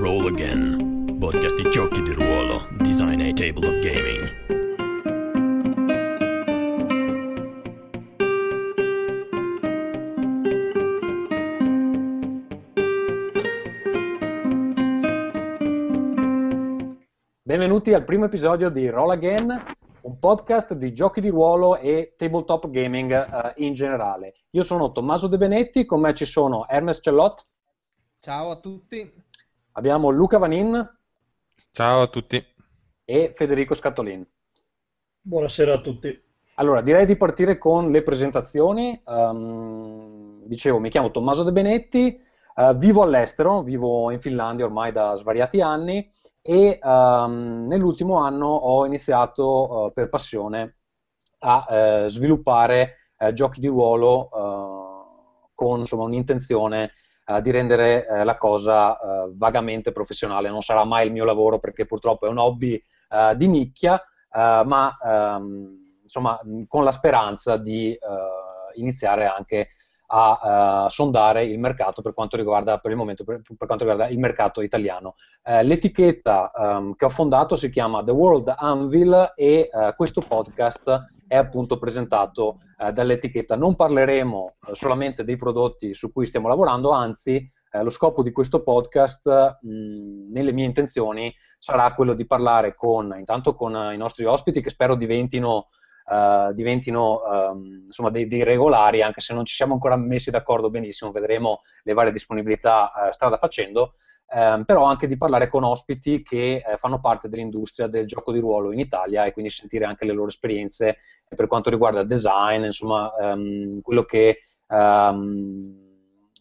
Roll Again, podcast di giochi di ruolo, design e tabletop gaming. Benvenuti al primo episodio di Roll Again, un podcast di giochi di ruolo e tabletop gaming eh, in generale. Io sono Tommaso De Benetti, con me ci sono Hermes Cellot, Ciao a tutti. Abbiamo Luca Vanin Ciao a tutti. e Federico Scattolin. Buonasera a tutti. Allora, direi di partire con le presentazioni. Ehm, dicevo, mi chiamo Tommaso De Benetti, eh, vivo all'estero, vivo in Finlandia ormai da svariati anni e ehm, nell'ultimo anno ho iniziato eh, per passione a eh, sviluppare giochi di ruolo con insomma, un'intenzione eh, di rendere eh, la cosa eh, vagamente professionale. Non sarà mai il mio lavoro perché purtroppo è un hobby eh, di nicchia, ma ehm, insomma con la speranza di iniziare anche a sondare il mercato per quanto riguarda per il momento per, per quanto riguarda il mercato italiano. L'etichetta ehm, che ho fondato si chiama The World Anvil e questo podcast è appunto presentato eh, dall'etichetta. Non parleremo eh, solamente dei prodotti su cui stiamo lavorando, anzi eh, lo scopo di questo podcast, mh, nelle mie intenzioni, sarà quello di parlare con, intanto con eh, i nostri ospiti che spero diventino, eh, diventino ehm, insomma, dei, dei regolari, anche se non ci siamo ancora messi d'accordo benissimo, vedremo le varie disponibilità eh, strada facendo, ehm, però anche di parlare con ospiti che eh, fanno parte dell'industria del gioco di ruolo in Italia e quindi sentire anche le loro esperienze per quanto riguarda il design, insomma, ehm, quello che ehm,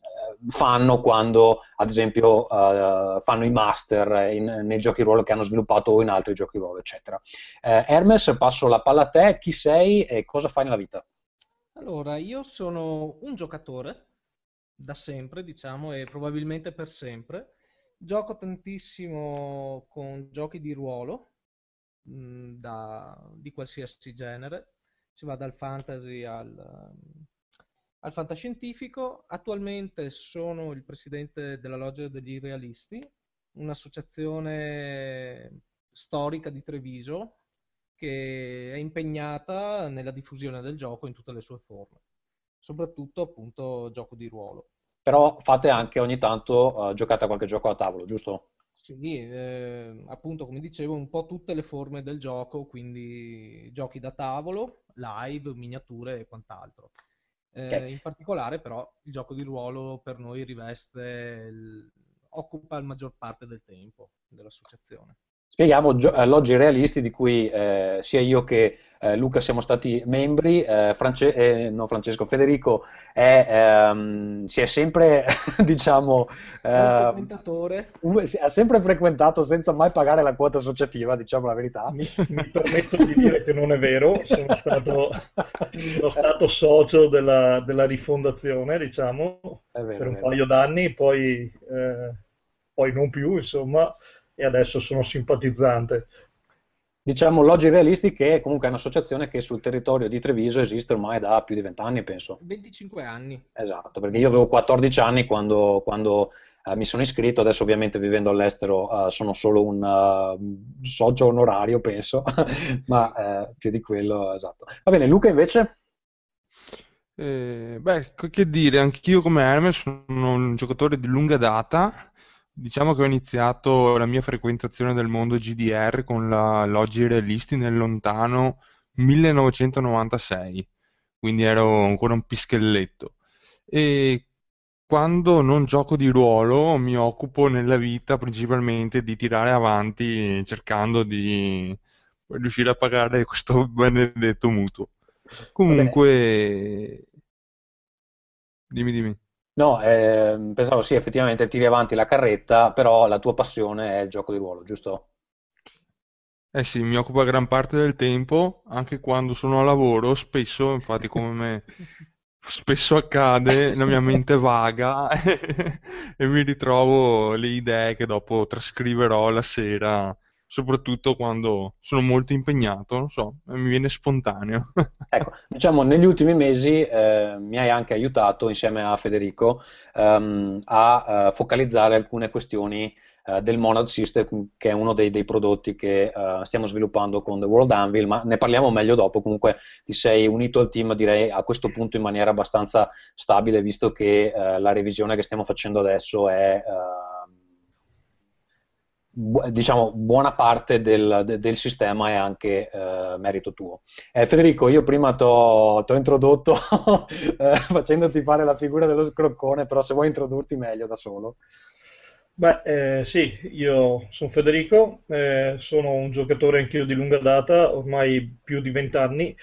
eh, fanno quando, ad esempio, eh, fanno i master in- nei giochi ruolo che hanno sviluppato o in altri giochi ruolo, eccetera. Eh, Hermes, passo la palla a te. Chi sei e cosa fai nella vita? Allora, io sono un giocatore da sempre, diciamo, e probabilmente per sempre. Gioco tantissimo con giochi di ruolo, mh, da- di qualsiasi genere. Si va dal fantasy al, ehm, al fantascientifico. Attualmente sono il presidente della Loggia degli Realisti, un'associazione storica di Treviso che è impegnata nella diffusione del gioco in tutte le sue forme, soprattutto appunto gioco di ruolo. Però fate anche ogni tanto, eh, giocate a qualche gioco a tavolo, giusto? Sì, eh, appunto come dicevo, un po' tutte le forme del gioco, quindi giochi da tavolo, live, miniature e quant'altro. Eh, Ok. in particolare però il gioco di ruolo per noi riveste, il- occupa la maggior parte del tempo dell'associazione. Spieghiamo gio- eh, Loggi Realisti di cui eh, sia io che eh, Luca siamo stati membri, eh, France- eh, no, Francesco, Federico è, ehm, si è sempre, diciamo, Un eh, frequentatore. un- si- ha sempre frequentato senza mai pagare la quota associativa, diciamo la verità. Mi, mi permetto di dire che non è vero, sono stato, sono stato socio della, della rifondazione, diciamo, vero, per un paio d'anni, poi, eh, poi non più, insomma, e adesso sono simpatizzante. Diciamo Loggi Realisti che è comunque un'associazione che sul territorio di Treviso esiste ormai da più di vent'anni, penso. 25 anni. Esatto, perché io avevo 14 anni quando, quando, eh, mi sono iscritto, adesso ovviamente vivendo all'estero eh, sono solo un eh, socio onorario, penso, ma eh, più di quello, esatto. Va bene, Luca invece? Eh, beh, che dire, anch'io come Hermes sono un giocatore di lunga data. Diciamo che ho iniziato la mia frequentazione del mondo GDR con la Loggi Realisti nel lontano 1996, quindi ero ancora un pischelletto. E quando non gioco di ruolo mi occupo nella vita principalmente di tirare avanti cercando di riuscire a pagare questo benedetto mutuo. Comunque, dimmi, dimmi. No, ehm, pensavo sì, effettivamente tiri avanti la carretta, però la tua passione è il gioco di ruolo, giusto? Eh sì, mi occupa gran parte del tempo, anche quando sono a lavoro, spesso, infatti come me spesso accade, la mia mente vaga e mi ritrovo le idee che dopo trascriverò la sera, soprattutto quando sono molto impegnato, non so, mi viene spontaneo. Ecco, diciamo, negli ultimi mesi eh, mi hai anche aiutato insieme a Federico ehm, a eh, focalizzare alcune questioni uh, del Monad System, che è uno dei, dei prodotti che uh, stiamo sviluppando con The World Anvil, ma ne parliamo meglio dopo. Comunque ti sei unito al team, direi, a questo punto in maniera abbastanza stabile, visto che uh, la revisione che stiamo facendo adesso è diciamo, buona parte del, del, sistema è anche eh, merito tuo. Eh, Federico, io prima ti ho introdotto eh, facendoti fare la figura dello scroccone, però se vuoi introdurti meglio da solo. Beh, eh, sì, io sono Federico, eh, sono un giocatore anch'io di lunga data, ormai più di vent'anni,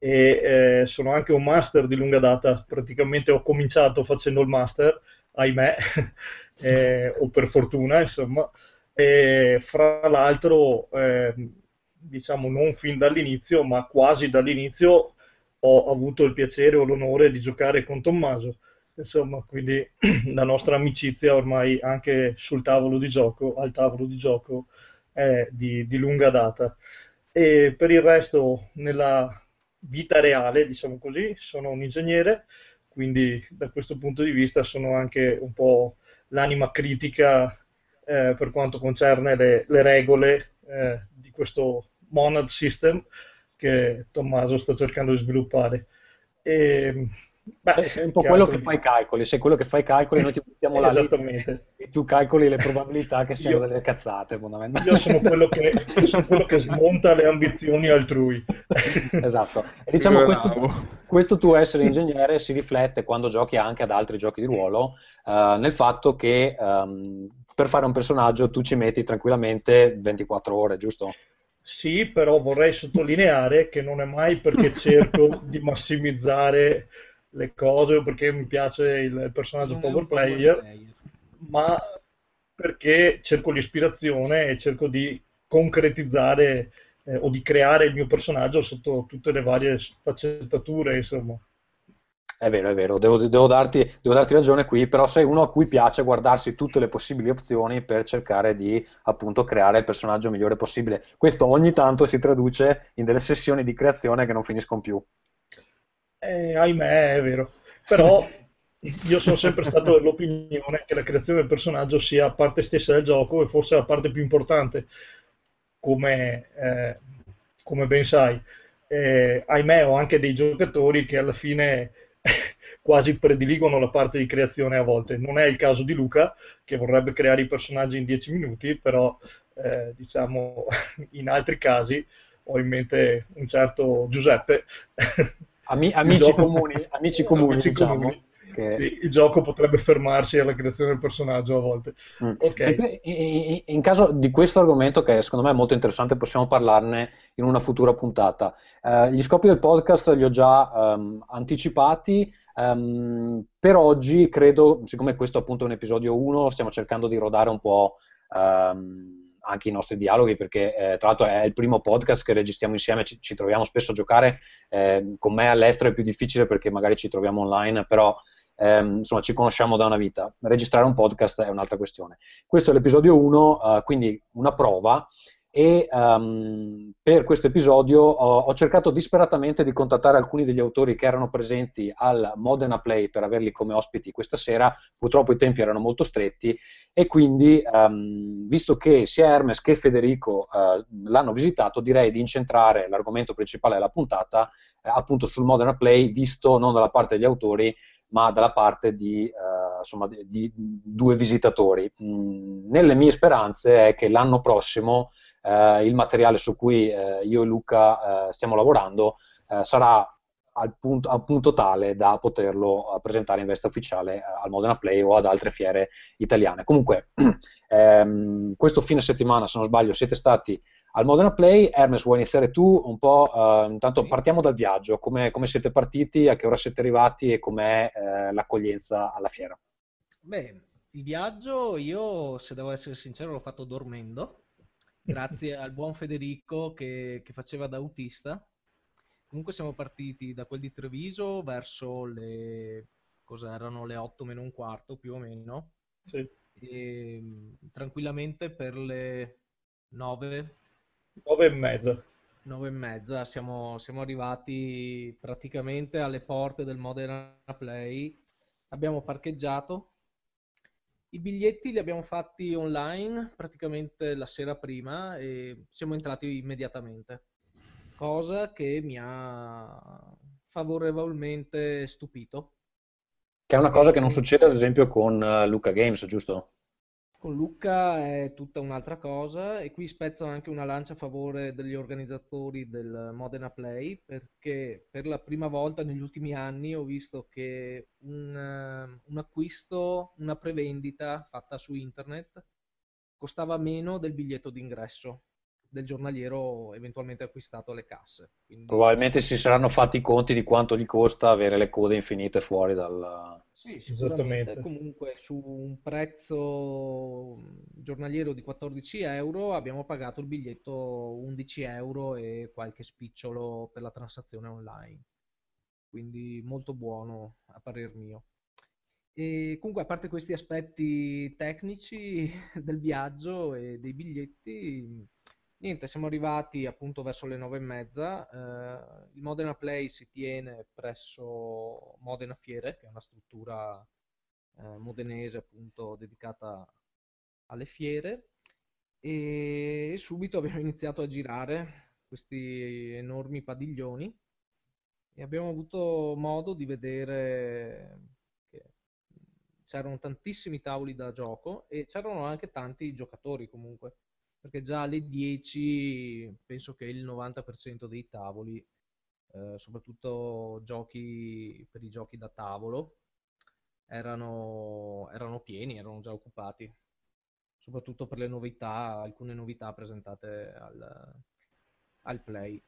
e eh, sono anche un master di lunga data, praticamente ho cominciato facendo il master, ahimè, o per fortuna, insomma, e fra l'altro, eh, diciamo non fin dall'inizio, ma quasi dall'inizio, ho avuto il piacere o l'onore di giocare con Tommaso. Insomma, quindi la nostra amicizia ormai anche sul tavolo di gioco, al tavolo di gioco, è di, di lunga data. E per il resto, nella vita reale, diciamo così, sono un ingegnere, quindi da questo punto di vista sono anche un po' l'anima critica eh, per quanto concerne le, le regole eh, di questo monad system che Tommaso sta cercando di sviluppare. E, beh, sei, un po' quello che fa i calcoli, sei quello che fa i calcoli, noi ti mettiamo là Esattamente. e tu calcoli le probabilità che siano io, delle cazzate, fondamentalmente. Io sono quello, che, sono quello che smonta le ambizioni altrui. esatto. E diciamo questo, questo, tuo essere ingegnere si riflette quando giochi anche ad altri giochi di ruolo, uh, nel fatto che um, per fare un personaggio tu ci metti tranquillamente 24 ore, giusto? Sì, però vorrei sottolineare che non è mai perché cerco di massimizzare le cose o perché mi piace il personaggio power player, player, ma perché cerco l'ispirazione e cerco di concretizzare eh, o di creare il mio personaggio sotto tutte le varie sfaccettature, insomma. È vero, è vero, devo, devo, darti, devo, darti, ragione qui, però sei uno a cui piace guardarsi tutte le possibili opzioni per cercare di appunto creare il personaggio migliore possibile. Questo ogni tanto si traduce in delle sessioni di creazione che non finiscono più. Eh, ahimè, è vero. Però io sono sempre stato dell'opinione che la creazione del personaggio sia parte stessa del gioco e forse la parte più importante, come, eh, come ben sai. Eh, ahimè, ho anche dei giocatori che alla fine quasi prediligono la parte di creazione a volte. Non è il caso di Luca, che vorrebbe creare i personaggi in 10 minuti, però eh, diciamo in altri casi ho in mente un certo Giuseppe. Ami- amici, comuni, amici comuni, amici diciamo. comuni. Che... Sì, il gioco potrebbe fermarsi alla creazione del personaggio a volte. Mm. Okay. In, in, caso di questo argomento, che secondo me è molto interessante, possiamo parlarne in una futura puntata. Uh, gli scopi del podcast li ho già um, anticipati. Um, per oggi credo, siccome questo appunto è un episodio 1, stiamo cercando di rodare un po' um, anche i nostri dialoghi, perché eh, tra l'altro è il primo podcast che registriamo insieme, ci, ci troviamo spesso a giocare, eh, con me all'estero è più difficile perché magari ci troviamo online, però ehm, insomma ci conosciamo da una vita. Registrare un podcast è un'altra questione. Questo è l'episodio 1, uh, quindi una prova e um, per questo episodio ho, ho, cercato disperatamente di contattare alcuni degli autori che erano presenti al Modena Play per averli come ospiti questa sera, purtroppo i tempi erano molto stretti e quindi um, visto che sia Hermes che Federico uh, l'hanno visitato direi di incentrare l'argomento principale della puntata uh, appunto sul Modena Play visto non dalla parte degli autori ma dalla parte di, uh, insomma, di, di due visitatori. Mm, nelle mie speranze è che l'anno prossimo uh, il materiale su cui uh, io e Luca stiamo lavorando sarà al punto, al punto, tale da poterlo presentare in veste ufficiale al Modena Play o ad altre fiere italiane. Comunque, ehm, questo fine settimana, se non sbaglio, siete stati al Modena Play. Hermes, vuoi iniziare tu un po'? Uh, intanto partiamo dal viaggio, come, come, siete partiti, a che ora siete arrivati e com'è uh, l'accoglienza alla fiera? Beh, il viaggio io, se devo essere sincero, l'ho fatto dormendo, grazie al buon Federico che, che faceva da autista. Comunque siamo partiti da quel di Treviso verso le... cos'erano le 8 meno un quarto più o meno. Sì. E, tranquillamente per le 9 9 e mezza. 9 e mezza, siamo, siamo arrivati praticamente alle porte del Modena Play. Abbiamo parcheggiato I biglietti li abbiamo fatti online praticamente la sera prima e siamo entrati immediatamente, cosa che mi ha favorevolmente stupito. Che è una cosa che non succede ad esempio con uh, Luca Games, giusto? Con Lucca è tutta un'altra cosa e qui spezzo anche una lancia a favore degli organizzatori del Modena Play perché per la prima volta negli ultimi anni ho visto che un, un acquisto, una prevendita fatta su internet costava meno del biglietto d'ingresso del giornaliero eventualmente acquistato alle casse. Quindi... Probabilmente si saranno fatti i conti di quanto gli costa avere le code infinite fuori dal, sì, sicuramente. Comunque su un prezzo giornaliero di 14 euro abbiamo pagato il biglietto 11 euro e qualche spicciolo per la transazione online. Quindi molto buono a parer mio. E comunque a parte questi aspetti tecnici del viaggio e dei biglietti, niente, siamo arrivati appunto verso le nove e mezza. Eh, il Modena Play si tiene presso Modena Fiere, che è una struttura eh, modenese appunto dedicata alle fiere. E, subito abbiamo iniziato a girare questi enormi padiglioni e abbiamo avuto modo di vedere che c'erano tantissimi tavoli da gioco e c'erano anche tanti giocatori comunque perché già alle 10 penso che il 90% dei tavoli, eh, soprattutto giochi per i giochi da tavolo, erano, erano pieni, erano già occupati, soprattutto per le novità, alcune novità presentate al, al Play.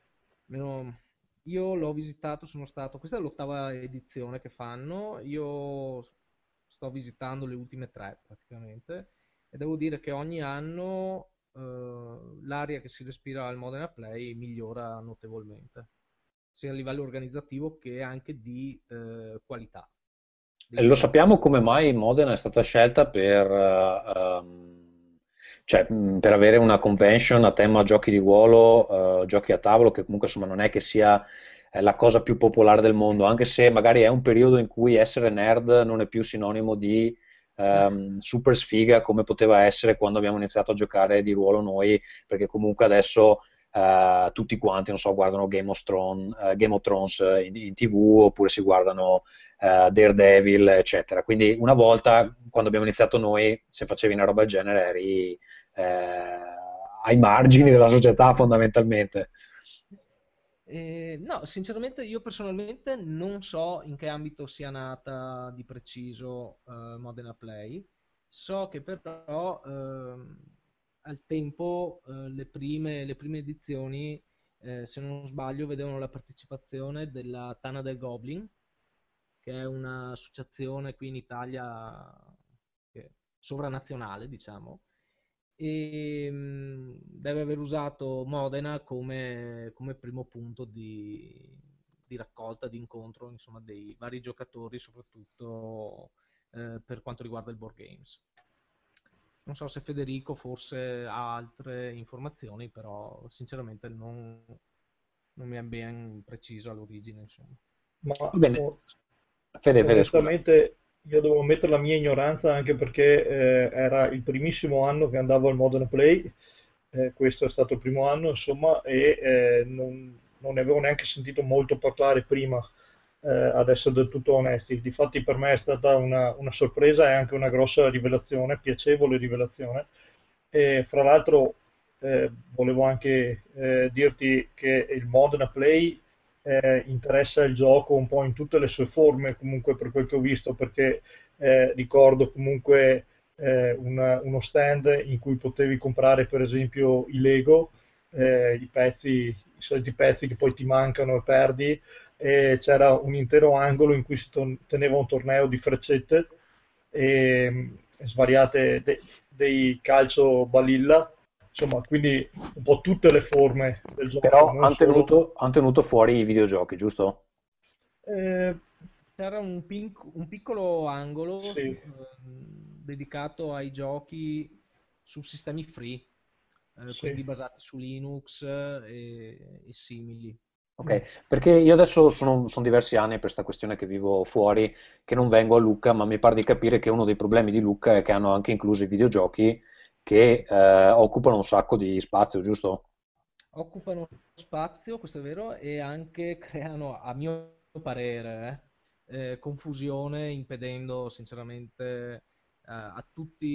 Meno, io l'ho visitato, sono stato, questa è l'ottava edizione che fanno, io sto visitando le ultime tre praticamente e devo dire che ogni anno uh, l'aria che si respira al Modena Play migliora notevolmente, sia a livello organizzativo che anche di uh, qualità. Lo sappiamo come mai Modena è stata scelta per, uh, um, cioè, per avere una convention a tema giochi di ruolo, giochi a tavolo, che comunque insomma non è che sia la cosa più popolare del mondo, anche se magari è un periodo in cui essere nerd non è più sinonimo di um, super sfiga come poteva essere quando abbiamo iniziato a giocare di ruolo noi, perché comunque adesso uh, tutti quanti, non so, guardano Game of, Thrones, uh, Game of Thrones in, in, tv oppure si guardano uh, Daredevil, eccetera. Quindi una volta, quando abbiamo iniziato noi, se facevi una roba del genere eri ai margini della società fondamentalmente. Eh, no, sinceramente io personalmente non so in che ambito sia nata di preciso uh, Modena Play. So che però uh, al tempo uh, le, prime, le, prime, edizioni, eh, se non sbaglio, vedevano la partecipazione della Tana del Goblin, che è un'associazione qui in Italia sovranazionale, diciamo, e mm, deve aver usato Modena come, come primo punto di, di, raccolta, di incontro insomma, dei vari giocatori, soprattutto eh, per quanto riguarda il board games. Non so se Federico forse ha altre informazioni, però sinceramente non, non mi è ben preciso all'origine. Insomma. Ma bene. Fede, Fede, io devo ammettere la mia ignoranza anche perché eh, era il primissimo anno che andavo al Modern Play, eh, questo è stato il primo anno insomma, e eh, non, non, ne avevo neanche sentito molto parlare prima, eh, ad essere del tutto onesti. Difatti per me è stata una, una, sorpresa e anche una grossa rivelazione, piacevole rivelazione. E fra l'altro eh, volevo anche eh, dirti che il Modern Play eh, interessa il gioco un po' in tutte le sue forme, comunque per quel che ho visto, perché eh, ricordo comunque eh, una, uno stand in cui potevi comprare per esempio i Lego, eh, i pezzi, i soliti pezzi che poi ti mancano e perdi, e c'era un intero angolo in cui si teneva un torneo di freccette e, e svariate de- dei calcio balilla insomma, quindi un po' tutte le forme del gioco. Però hanno tenuto, han tenuto, fuori i videogiochi, giusto? Eh, c'era un, pink, un, piccolo angolo sì. eh, dedicato ai giochi su sistemi free, eh, sì. quindi basati su Linux e, e simili. Ok, perché io adesso sono, sono diversi anni per questa questione che vivo fuori, che non vengo a Lucca, ma mi pare di capire che uno dei problemi di Lucca è che hanno anche incluso i videogiochi che eh, occupano un sacco di spazio, giusto? Occupano spazio, questo è vero, e anche creano, a mio parere, eh, eh, confusione, impedendo sinceramente eh, a tutti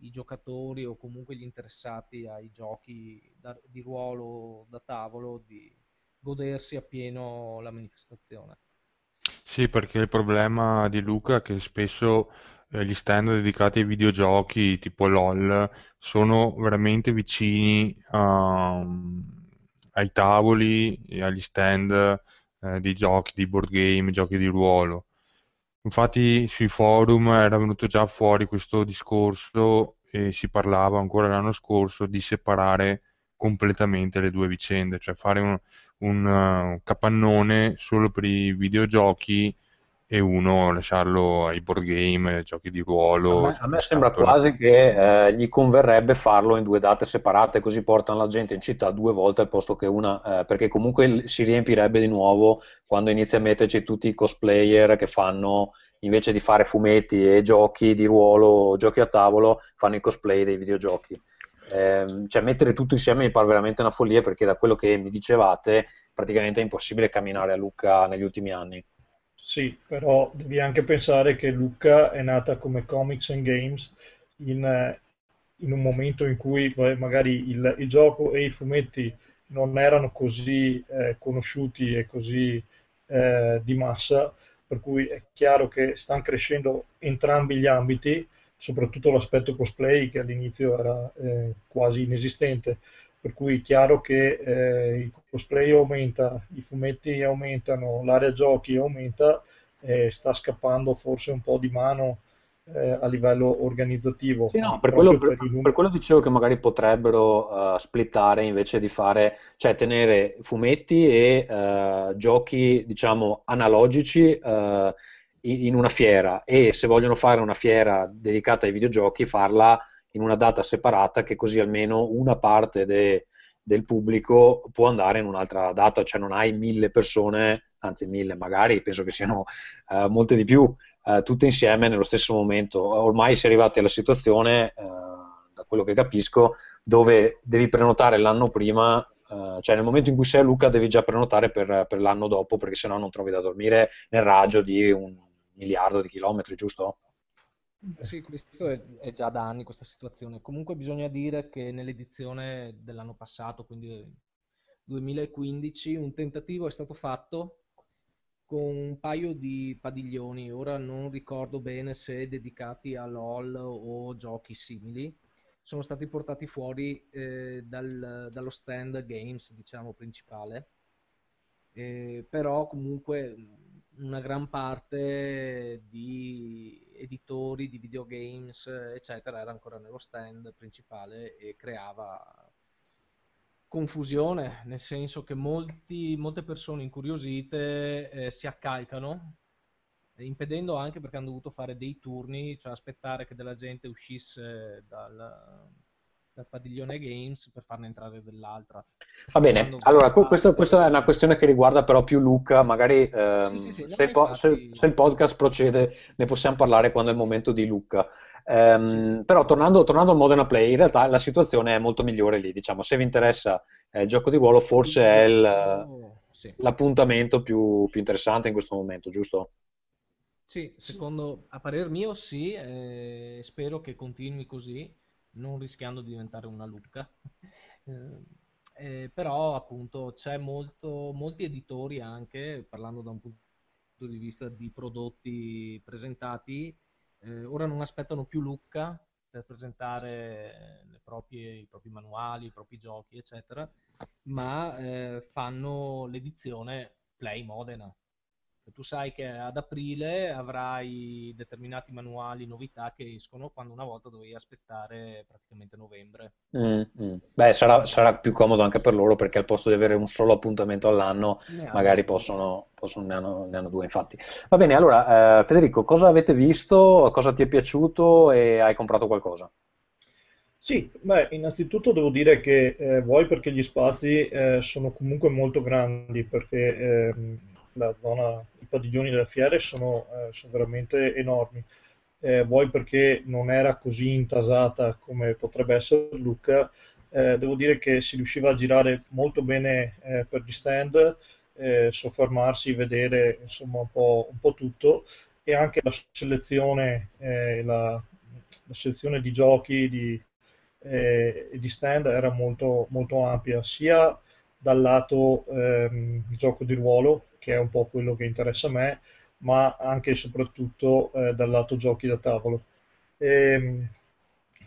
i giocatori o comunque gli interessati ai giochi da- di ruolo da tavolo di godersi appieno la manifestazione. Sì, perché il problema di Luca è che spesso eh, gli stand dedicati ai videogiochi tipo LOL sono veramente vicini a- ai tavoli e agli stand eh, di giochi, di board game, giochi di ruolo. Infatti sui forum era venuto già fuori questo discorso e si parlava ancora l'anno scorso di separare completamente le due vicende, cioè fare un, un, uh, capannone solo per i videogiochi e uno lasciarlo ai board game, ai giochi di A ruolo, me, a me sembra quasi che eh, gli converrebbe farlo in due date separate, così portano la gente in città due volte al posto che una, eh, perché comunque si riempirebbe di nuovo quando inizia a metterci tutti i cosplayer che fanno, invece di fare fumetti e giochi di ruolo, giochi a tavolo, fanno i cosplay dei videogiochi. Ehm, cioè mettere tutto insieme mi pare veramente una follia perché da quello che mi dicevate praticamente è impossibile camminare a Lucca negli ultimi anni. Sì, però devi anche pensare che Lucca è nata come Comics and Games in, eh, in un momento in cui magari il, il gioco e i fumetti non erano così eh, conosciuti e così eh, di massa, per cui è chiaro che stanno crescendo entrambi gli ambiti, soprattutto l'aspetto cosplay che all'inizio era eh, quasi inesistente, per cui è chiaro che eh, il cosplay aumenta, i fumetti aumentano, l'area giochi aumenta e sta scappando forse un po' di mano eh, a livello organizzativo, Sì, no, per quello, per, per quello dicevo che magari potrebbero eh, splittare invece di fare, cioè tenere fumetti e eh, giochi, diciamo, analogici in in una fiera. E se vogliono fare una fiera dedicata ai videogiochi, farla in una data separata che così almeno una parte de- del pubblico può andare in un'altra data, cioè non hai mille persone, anzi mille magari, penso che siano eh, molte di più eh, tutte insieme nello stesso momento. Ormai si è arrivati alla situazione, eh, da quello che capisco, dove devi prenotare l'anno prima, eh, cioè nel momento in cui sei a Luca devi già prenotare per, per l'anno dopo, perché sennò non trovi da dormire nel raggio di un miliardo di chilometri, giusto? Sì, questo è, è già da anni questa situazione. Comunque bisogna dire che nell'edizione dell'anno passato, quindi 2015, un tentativo è stato fatto con un paio di padiglioni, ora non ricordo bene se dedicati a LOL o giochi simili, sono stati portati fuori eh, dal- dallo stand Games, diciamo, principale. Eh, però comunque una gran parte di editori di videogames, eccetera, era ancora nello stand principale e creava confusione, nel senso che molti- molte persone incuriosite eh, si accalcano, impedendo anche perché hanno dovuto fare dei turni, cioè aspettare che della gente uscisse dal, dal padiglione games per farne entrare dell'altra. Va bene, Quando allora que- parte... questo- questa è una questione che riguarda però più Luca, magari Sì, sì, ehm, sì, no, se, po- se- infatti... se il podcast procede ne possiamo parlare quando è il momento di Luca. Sì, sì. Ehm, però tornando, tornando al Modena Play, in realtà la situazione è molto migliore lì, diciamo, se vi interessa eh, il gioco di ruolo forse è il- sì. l'appuntamento più, più interessante in questo momento, giusto? Sì, secondo, a parer mio sì, eh, spero che continui così, non rischiando di diventare una lucca. Eh, eh, però appunto c'è molto, molti editori anche, parlando da un punto di vista di prodotti presentati, eh, ora non aspettano più Lucca per presentare proprie- i propri manuali, i propri giochi, eccetera, ma eh, fanno l'edizione Play Modena. Tu sai che ad aprile avrai determinati manuali, novità che escono quando una volta dovevi aspettare praticamente novembre. Mm, mm. Beh, sarà, sarà più comodo anche per loro perché al posto di avere un solo appuntamento all'anno, Ne magari possono, possono- ne hanno, ne hanno due, infatti. Va bene, allora, eh, Federico, cosa avete visto? Cosa ti è piaciuto e hai comprato qualcosa? Sì, beh, innanzitutto devo dire che eh, vuoi perché gli spazi eh, sono comunque molto grandi, perché ehm, la zona, i padiglioni delle fiere sono, eh, sono veramente enormi, eh, vuoi perché non era così intasata come potrebbe essere Lucca, eh, devo dire che si riusciva a girare molto bene eh, per gli stand, soffermarsi, vedere insomma un po', un po' tutto. E anche la selezione, la, la selezione di giochi, di eh, di stand era molto, molto ampia, sia dal lato ehm, gioco di ruolo, che è un po' quello che interessa a me, ma anche e soprattutto eh, dal lato giochi da tavolo. E, ehm,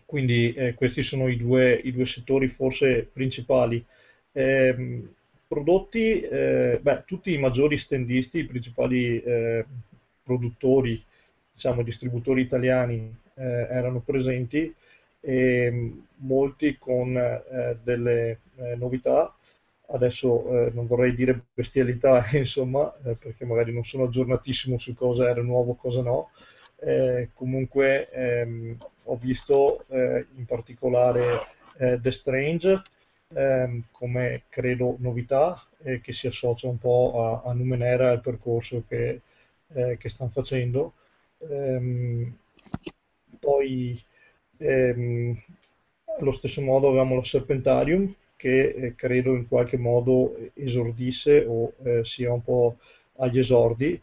quindi eh, questi sono i due, i due, settori forse principali. Eh, prodotti, eh, beh, tutti i maggiori standisti, i principali eh, produttori, diciamo distributori italiani eh, erano presenti e molti con eh, delle novità. Adesso eh, non vorrei dire bestialità, insomma, eh, perché magari non sono aggiornatissimo su cosa era nuovo, cosa no. Eh, comunque ehm, ho visto eh, in particolare The Strange ehm, come credo novità che si associa un po' a, a Numenera e al percorso che, che stanno facendo. Ehm, poi Ehm, allo stesso modo avevamo la Serpentarium che eh, credo in qualche modo esordisse o eh, sia un po' agli esordi,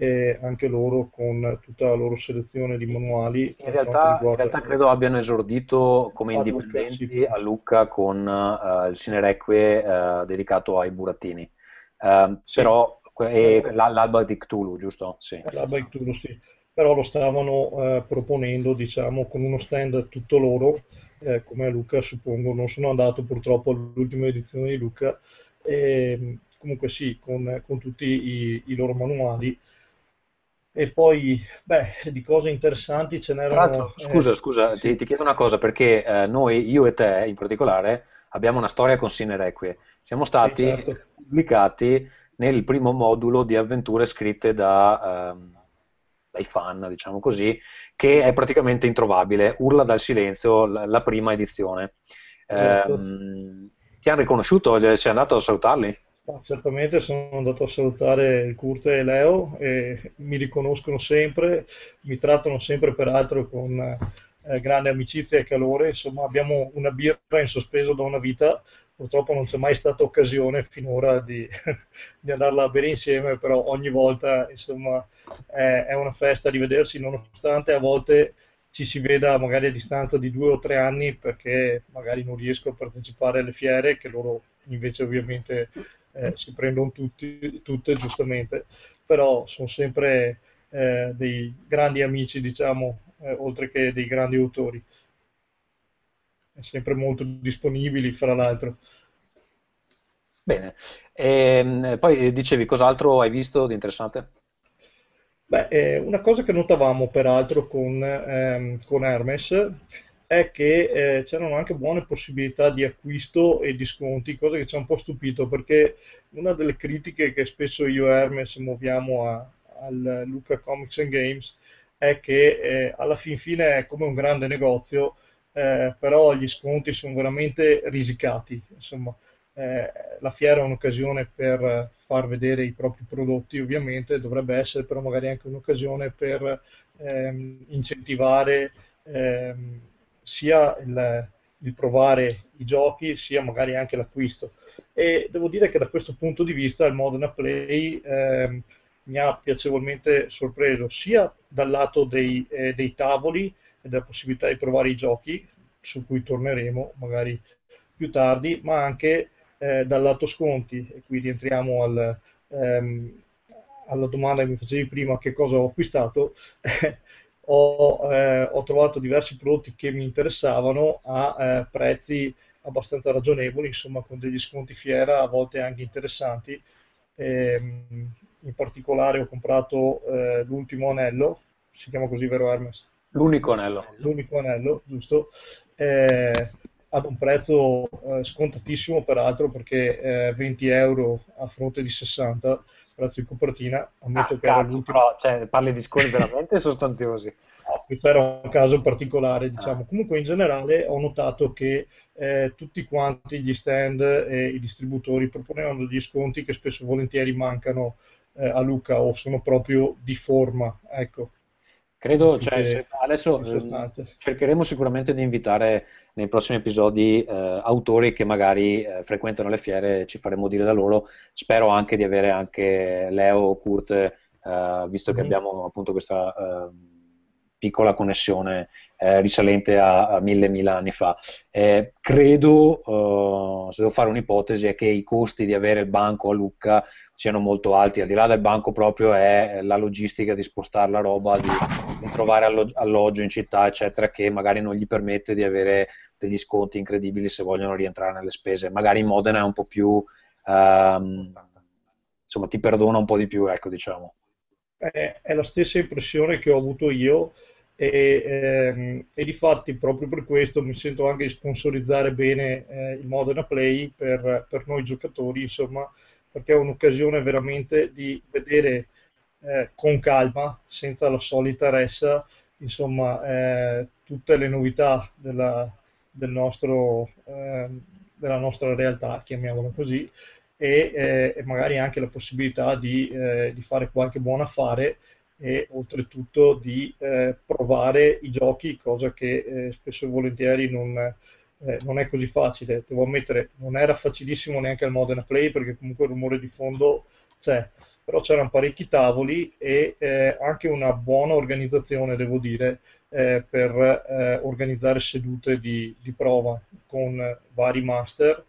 e anche loro con tutta la loro selezione di manuali. In realtà, in realtà credo abbiano esordito come indipendenti a Lucca, sì. a Lucca con uh, il Cinereque uh, dedicato ai burattini. Uh, sì. Però e l'alba di Cthulhu, giusto? Sì. L'alba di Cthulhu, sì però lo stavano eh, proponendo diciamo, con uno stand tutto loro, eh, come a Luca suppongo, non sono andato purtroppo all'ultima edizione di Luca, e, comunque sì, con, con tutti i, i, loro manuali. E poi, beh, di cose interessanti ce n'erano... scusa, eh, scusa, sì. ti, ti, chiedo una cosa, perché eh, noi, io e te in particolare, abbiamo una storia con Sinerequie. Siamo stati certo. pubblicati nel primo modulo di avventure scritte da... Ehm, dai fan, diciamo così, che è praticamente introvabile, urla dal silenzio la, la prima edizione. Certo. Eh, ti hanno riconosciuto? Sei andato a salutarli? No, certamente sono andato a salutare Kurt e Leo e mi riconoscono sempre, mi trattano sempre peraltro con eh, grande amicizia e calore, insomma abbiamo una birra in sospeso da una vita purtroppo non c'è mai stata occasione finora di, di, andarla a bere insieme, però ogni volta insomma, è, è, una festa di vedersi, nonostante a volte ci si veda magari a distanza di due o tre anni perché magari non riesco a partecipare alle fiere, che loro invece ovviamente eh, si prendono tutti, tutte giustamente, però sono sempre eh, dei grandi amici, diciamo, eh, oltre che dei grandi autori sempre molto disponibili, fra l'altro. Bene, e, ehm, poi dicevi cos'altro hai visto di interessante? Beh, eh, una cosa che notavamo peraltro con, ehm, con Hermes è che eh, c'erano anche buone possibilità di acquisto e di sconti, cosa che ci ha un po' stupito perché una delle critiche che spesso io e Hermes muoviamo a, al Luca Comics and Games è che eh, alla fin fine è come un grande negozio eh, però gli sconti sono veramente risicati. Insomma, eh, la fiera è un'occasione per far vedere i propri prodotti, ovviamente, dovrebbe essere però magari anche un'occasione per ehm, incentivare ehm, sia il, il, provare i giochi, sia magari anche l'acquisto. E devo dire che da questo punto di vista il Modena Play ehm, mi ha piacevolmente sorpreso, sia dal lato dei, eh, dei tavoli, della possibilità di provare i giochi, su cui torneremo magari più tardi, ma anche eh, dal lato sconti, e qui rientriamo al, ehm, alla domanda che mi facevi prima, che cosa ho acquistato, ho, eh, ho, trovato diversi prodotti che mi interessavano a eh, prezzi abbastanza ragionevoli, insomma con degli sconti fiera a volte anche interessanti. Ehm, in particolare ho comprato eh, l'ultimo anello, si chiama così vero Hermes? L'unico anello. L'unico anello, giusto. Eh, ad un prezzo eh, scontatissimo peraltro perché eh, 20 euro a fronte di 60 prezzo di copertina ammetto ah, che cazzo, era l'ultimo però, cioè, parli di sconti veramente sostanziosi questo era un caso particolare, diciamo. Comunque in generale ho notato che eh, tutti quanti gli stand e i distributori proponevano degli sconti che spesso e volentieri mancano eh, a Luca o sono proprio di forma, ecco. Credo, cioè, se, adesso eh, cercheremo sicuramente di invitare nei prossimi episodi eh, autori che magari eh, frequentano le fiere, ci faremo dire da loro. Spero anche di avere anche Leo o Kurt, eh, visto che mm-hmm. abbiamo appunto questa ehm, piccola connessione eh, risalente a, a, mille, mille anni fa. Eh, credo, uh, se devo fare un'ipotesi, è che i costi di avere il banco a Lucca siano molto alti, al di là del banco proprio è la logistica di spostare la roba, di, di trovare allo- alloggio in città, eccetera, che magari non gli permette di avere degli sconti incredibili se vogliono rientrare nelle spese. Magari in Modena è un po' più... Um, insomma, ti perdona un po' di più, ecco, diciamo. È, è la stessa impressione che ho avuto io e, ehm, e di fatti proprio per questo mi sento anche di sponsorizzare bene eh, il Modena Play per, per, noi giocatori, insomma, perché è un'occasione veramente di vedere eh, con calma, senza la solita ressa, insomma, eh, tutte le novità della, del nostro, ehm, della nostra realtà, chiamiamola così, e, eh, e, magari anche la possibilità di, eh, di fare qualche buon affare e oltretutto di eh, provare i giochi, cosa che eh, spesso e volentieri non, eh, non, è così facile. Devo ammettere, non era facilissimo neanche al Modena Play perché comunque il rumore di fondo c'è, però c'erano parecchi tavoli e eh, anche una buona organizzazione, devo dire, eh, per eh, organizzare sedute di, di prova con vari master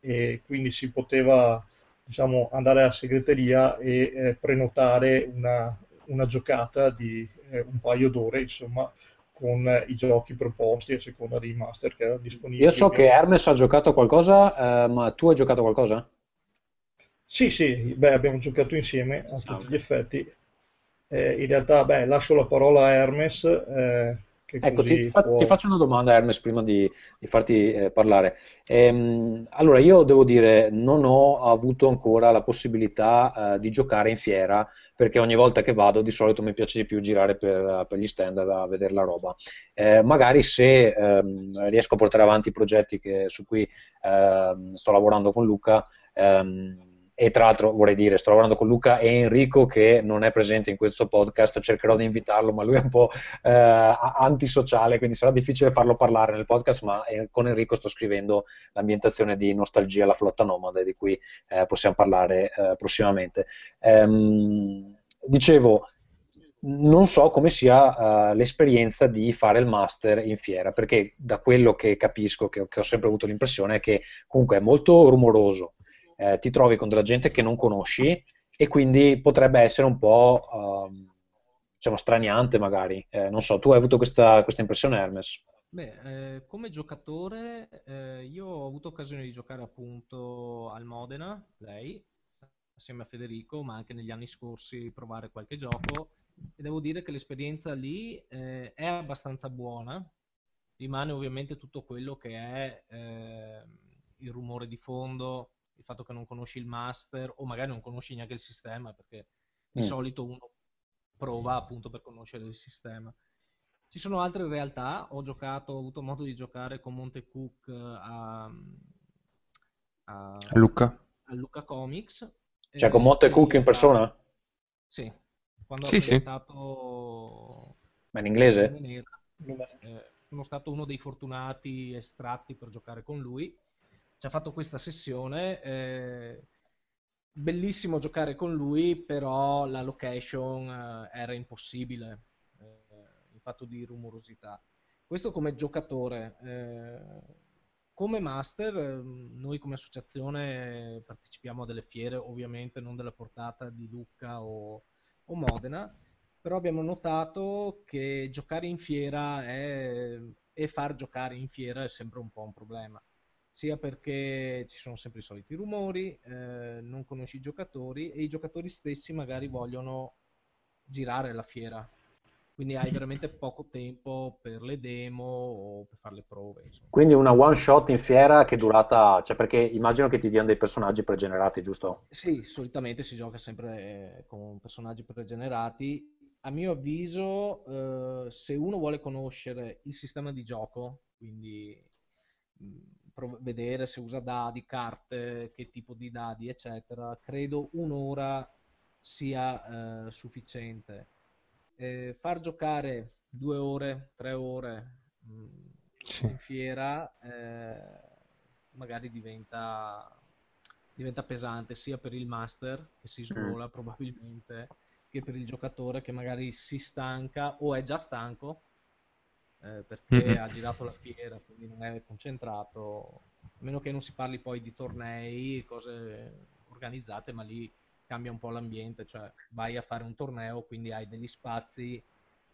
e quindi si poteva diciamo, andare alla segreteria e prenotare una, una giocata di eh, un paio d'ore, insomma, con eh, i giochi proposti a seconda dei master che erano disponibili. Io so che Hermes ha giocato qualcosa, eh, ma tu hai giocato qualcosa? Sì, sì, beh, abbiamo giocato insieme a tutti gli effetti. Eh, in realtà, beh, lascio la parola a Hermes. Eh, ecco, ti, può... ti, faccio una domanda, Hermes, prima di, di farti eh, parlare. Ehm, allora, io devo dire, non ho avuto ancora la possibilità eh, di giocare in fiera perché ogni volta che vado di solito mi piace di più girare per, per gli stand a vedere la roba. Eh, magari se ehm, riesco a portare avanti i progetti che, su cui ehm, sto lavorando con Luca, ehm, e tra l'altro vorrei dire, sto lavorando con Luca e Enrico che non è presente in questo podcast, cercherò di invitarlo, ma lui è un po' eh, antisociale, quindi sarà difficile farlo parlare nel podcast, ma con Enrico sto scrivendo l'ambientazione di Nostalgia, la flotta nomade, di cui eh, possiamo parlare eh, prossimamente. Ehm, dicevo, non so come sia uh, l'esperienza di fare il master in fiera, perché da quello che capisco, che, che ho sempre avuto l'impressione, è che comunque è molto rumoroso, eh, ti trovi con della gente che non conosci e quindi potrebbe essere un po' uh, diciamo straniante magari. Eh, non so, tu hai avuto questa, questa impressione Hermes? Beh, eh, come giocatore eh, io ho avuto occasione di giocare appunto al Modena, lei, assieme a Federico, ma anche negli anni scorsi provare qualche gioco e devo dire che l'esperienza lì eh, è abbastanza buona. Rimane ovviamente tutto quello che è eh, il rumore di fondo, il fatto che non conosci il master o magari non conosci neanche il sistema, perché di mm. solito uno prova appunto per conoscere il sistema. Ci sono altre realtà, ho giocato, ho avuto modo di giocare con Monte Cook a, a, Luca. a Luca Comics. Cioè con Monte Cook in persona? Sì, quando sì, ho presentato... Sì. Ma in inglese? Eh, sono stato uno dei fortunati estratti per giocare con lui ci ha fatto questa sessione. Eh, bellissimo giocare con lui, però la location eh, era impossibile, eh, in fatto di rumorosità. Questo come giocatore. Eh, come master, ehm, noi come associazione partecipiamo a delle fiere, ovviamente non della portata di Lucca o, o Modena, però abbiamo notato che giocare in fiera è, e far giocare in fiera è sempre un po' un problema sia perché ci sono sempre i soliti rumori, eh, non conosci i giocatori e i giocatori stessi magari vogliono girare la fiera. Quindi hai veramente poco tempo per le demo o per fare le prove. Insomma. Quindi una one shot in fiera che è durata, cioè perché immagino che ti diano dei personaggi pregenerati, giusto? Sì, solitamente si gioca sempre eh, con personaggi pregenerati a mio avviso, eh, se uno vuole conoscere il sistema di gioco, quindi mh, vedere se usa dadi, carte, che tipo di dadi, eccetera, credo un'ora sia eh, sufficiente. Eh, far giocare due ore, tre ore mh, sì. in fiera eh, magari diventa, diventa pesante sia per il master che si sgola mm. probabilmente che per il giocatore che magari si stanca o è già stanco eh, perché mm-hmm. ha girato la fiera, quindi non è concentrato, a meno che non si parli poi di tornei, cose organizzate, ma lì cambia un po' l'ambiente, cioè vai a fare un torneo, quindi hai degli spazi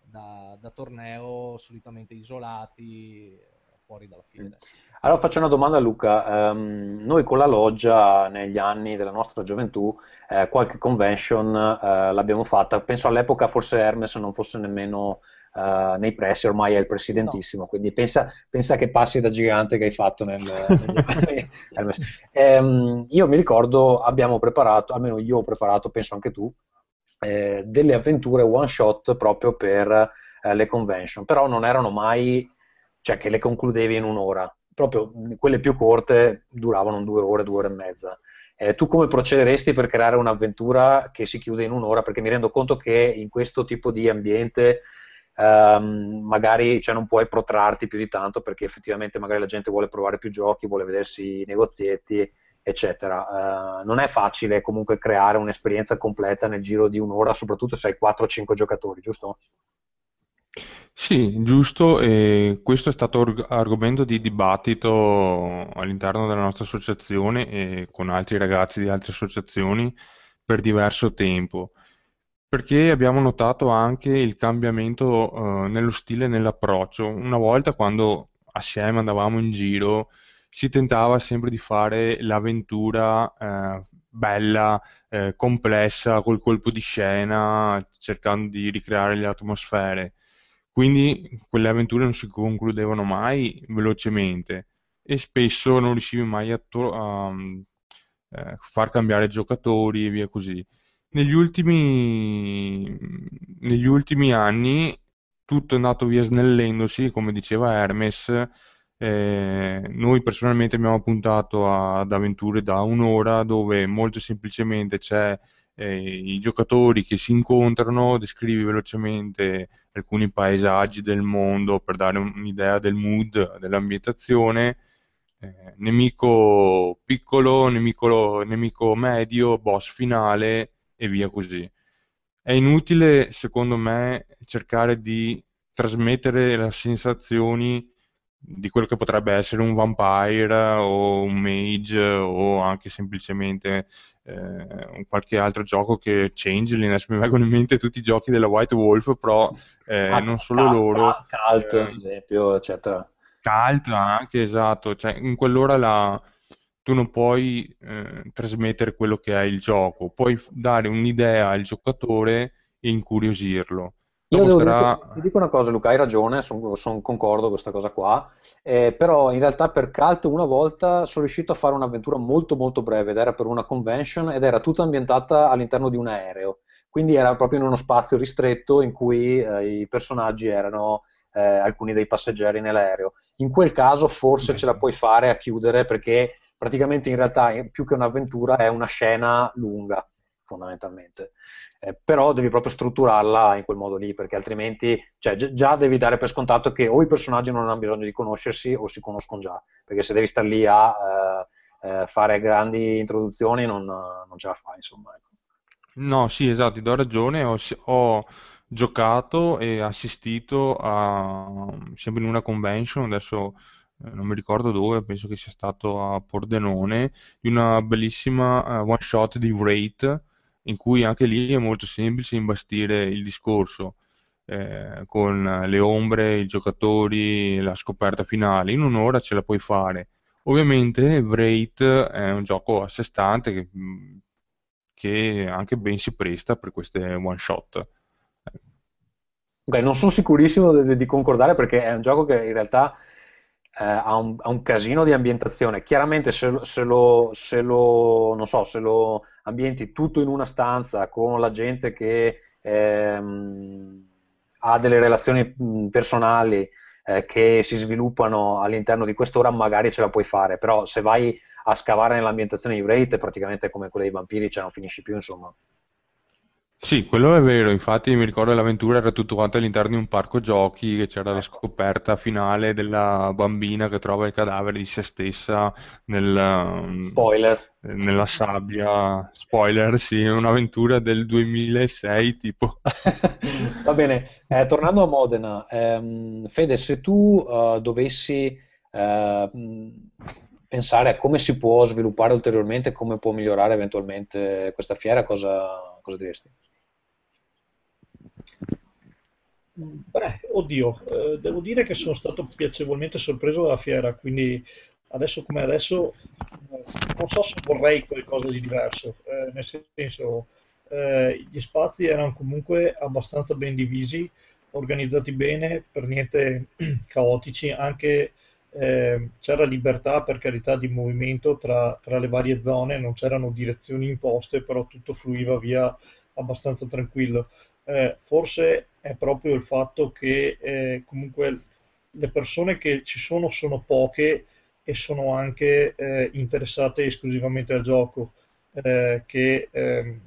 da, da torneo solitamente isolati fuori dalla fiera. Allora faccio una domanda a Luca, um, noi con la loggia negli anni della nostra gioventù eh, qualche convention eh, l'abbiamo fatta, penso all'epoca forse Hermes non fosse nemmeno uh, nei pressi, ormai è il presidentissimo, no. quindi pensa, pensa, che passi da gigante che hai fatto nel, negli Hermes. Um, io mi ricordo abbiamo preparato, almeno io ho preparato, penso anche tu, eh, delle avventure one shot proprio per eh, le convention, però non erano mai, cioè che le concludevi in un'ora proprio quelle più corte duravano due ore, due ore e mezza. Eh, tu come procederesti per creare un'avventura che si chiude in un'ora? Perché mi rendo conto che in questo tipo di ambiente ehm, magari cioè, non puoi protrarti più di tanto perché effettivamente magari la gente vuole provare più giochi, vuole vedersi i negozietti, eccetera. Eh, non è facile comunque creare un'esperienza completa nel giro di un'ora, soprattutto se hai 4-5 giocatori, giusto? Sì, giusto, e questo è stato org- argomento di dibattito all'interno della nostra associazione e con altri ragazzi di altre associazioni per diverso tempo, perché abbiamo notato anche il cambiamento eh, nello stile e nell'approccio. Una volta quando assieme andavamo in giro si tentava sempre di fare l'avventura eh, bella, eh, complessa, col colpo di scena, cercando di ricreare le atmosfere. Quindi quelle avventure non si concludevano mai velocemente e spesso non riuscivi mai a, to- a eh, far cambiare giocatori e via così. Negli ultimi, negli ultimi anni tutto è andato via snellendosi, come diceva Hermes, eh, noi personalmente abbiamo puntato ad avventure da un'ora dove molto semplicemente c'è eh, i giocatori che si incontrano, descrivi velocemente alcuni paesaggi del mondo per dare un'idea del mood, dell'ambientazione, eh, nemico piccolo, nemico, nemico medio, boss finale e via così. È inutile, secondo me, cercare di trasmettere le sensazioni di quello che potrebbe essere un vampire o un mage o anche semplicemente eh, qualche altro gioco che Changeling, adesso mi vengono in mente tutti i giochi della White Wolf, però eh, ah, non solo Cult, loro. Cult, eh, ad esempio, eccetera. Cult anche, esatto, cioè in quell'ora la, tu non puoi eh, trasmettere quello che è il gioco, puoi dare un'idea al giocatore e incuriosirlo. Io devo sarà... dire, ti dico una cosa, Luca, hai ragione, sono son concordo con questa cosa qua, eh, però in realtà per Cult una volta sono riuscito a fare un'avventura molto molto breve ed era per una convention ed era tutta ambientata all'interno di un aereo, quindi era proprio in uno spazio ristretto in cui eh, i personaggi erano eh, alcuni dei passeggeri nell'aereo. In quel caso forse ce la puoi fare a chiudere perché praticamente in realtà più che un'avventura è una scena lunga, fondamentalmente eh, però devi proprio strutturarla in quel modo lì, perché altrimenti cioè, già devi dare per scontato che o i personaggi non hanno bisogno di conoscersi o si conoscono già, perché se devi stare lì a eh, eh, fare grandi introduzioni non, non, ce la fai, insomma. Ecco. No, sì, esatto, ti do ragione, ho, ho giocato e assistito a, sempre in una convention, adesso eh, non mi ricordo dove, penso che sia stato a Pordenone, di una bellissima uh, one shot di Wraith, in cui anche lì è molto semplice imbastire il discorso eh, con le ombre, i giocatori, la scoperta finale. In un'ora ce la puoi fare. Ovviamente Wraith è un gioco a sé stante che, che anche ben si presta per queste one shot. Okay, non sono sicurissimo di, di, concordare perché è un gioco che in realtà eh, ha, un, ha, un, casino di ambientazione. Chiaramente se, se, lo, se, lo, so, se, lo, ambienti tutto in una stanza con la gente che ehm, ha delle relazioni personali eh, che si sviluppano all'interno di quest'ora, magari ce la puoi fare, però se vai a scavare nell'ambientazione di Wraith, praticamente come quella dei vampiri, cioè non finisci più, insomma. Sì, quello è vero, infatti mi ricordo l'avventura era tutto quanto all'interno di un parco giochi, che c'era la scoperta finale della bambina che trova il cadavere di se stessa nel, um, Spoiler. nella sabbia. Spoiler, sì, è un'avventura del 2006 tipo. Va bene, eh, tornando a Modena, ehm, Fede, se tu eh, dovessi mh, pensare a come si può sviluppare ulteriormente, come può migliorare eventualmente questa fiera, cosa, cosa diresti? Beh, oddio, eh, devo dire che sono stato piacevolmente sorpreso dalla fiera, quindi adesso come adesso eh, non so se vorrei qualcosa di diverso, eh, nel senso eh, gli spazi erano comunque abbastanza ben divisi, organizzati bene, per niente caotici, anche eh, c'era libertà per carità di movimento tra, tra le varie zone, non c'erano direzioni imposte, però tutto fluiva via abbastanza tranquillo. Eh, forse è proprio il fatto che eh, comunque le persone che ci sono sono poche e sono anche eh, interessate esclusivamente al gioco, eh, che, ehm,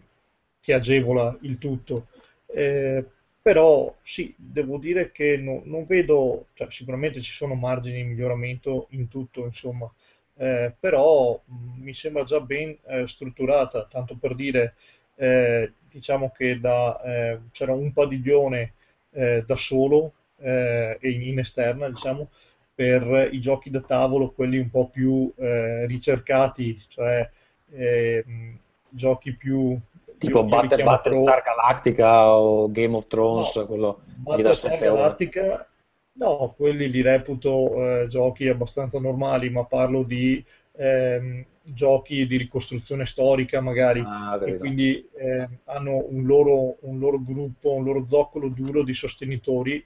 che agevola il tutto. Eh, però sì, devo dire che no- non vedo, cioè, sicuramente ci sono margini di miglioramento in tutto, insomma, Eh, però mh, mi sembra già ben strutturata, tanto per dire, eh, diciamo che da, eh, c'era un padiglione eh, da solo eh, e in, esterna, diciamo, per i giochi da tavolo, quelli un po' più eh, ricercati, cioè eh, mh, giochi più, Tipo Battle, Battlestar Galactica o Game of Thrones, no, quello Battlestar 7 euro. Galactica, no, quelli li reputo giochi abbastanza normali, ma parlo di ehm, giochi di ricostruzione storica magari, Ah, e quindi ehm, hanno un loro, un loro gruppo, un loro zoccolo duro di sostenitori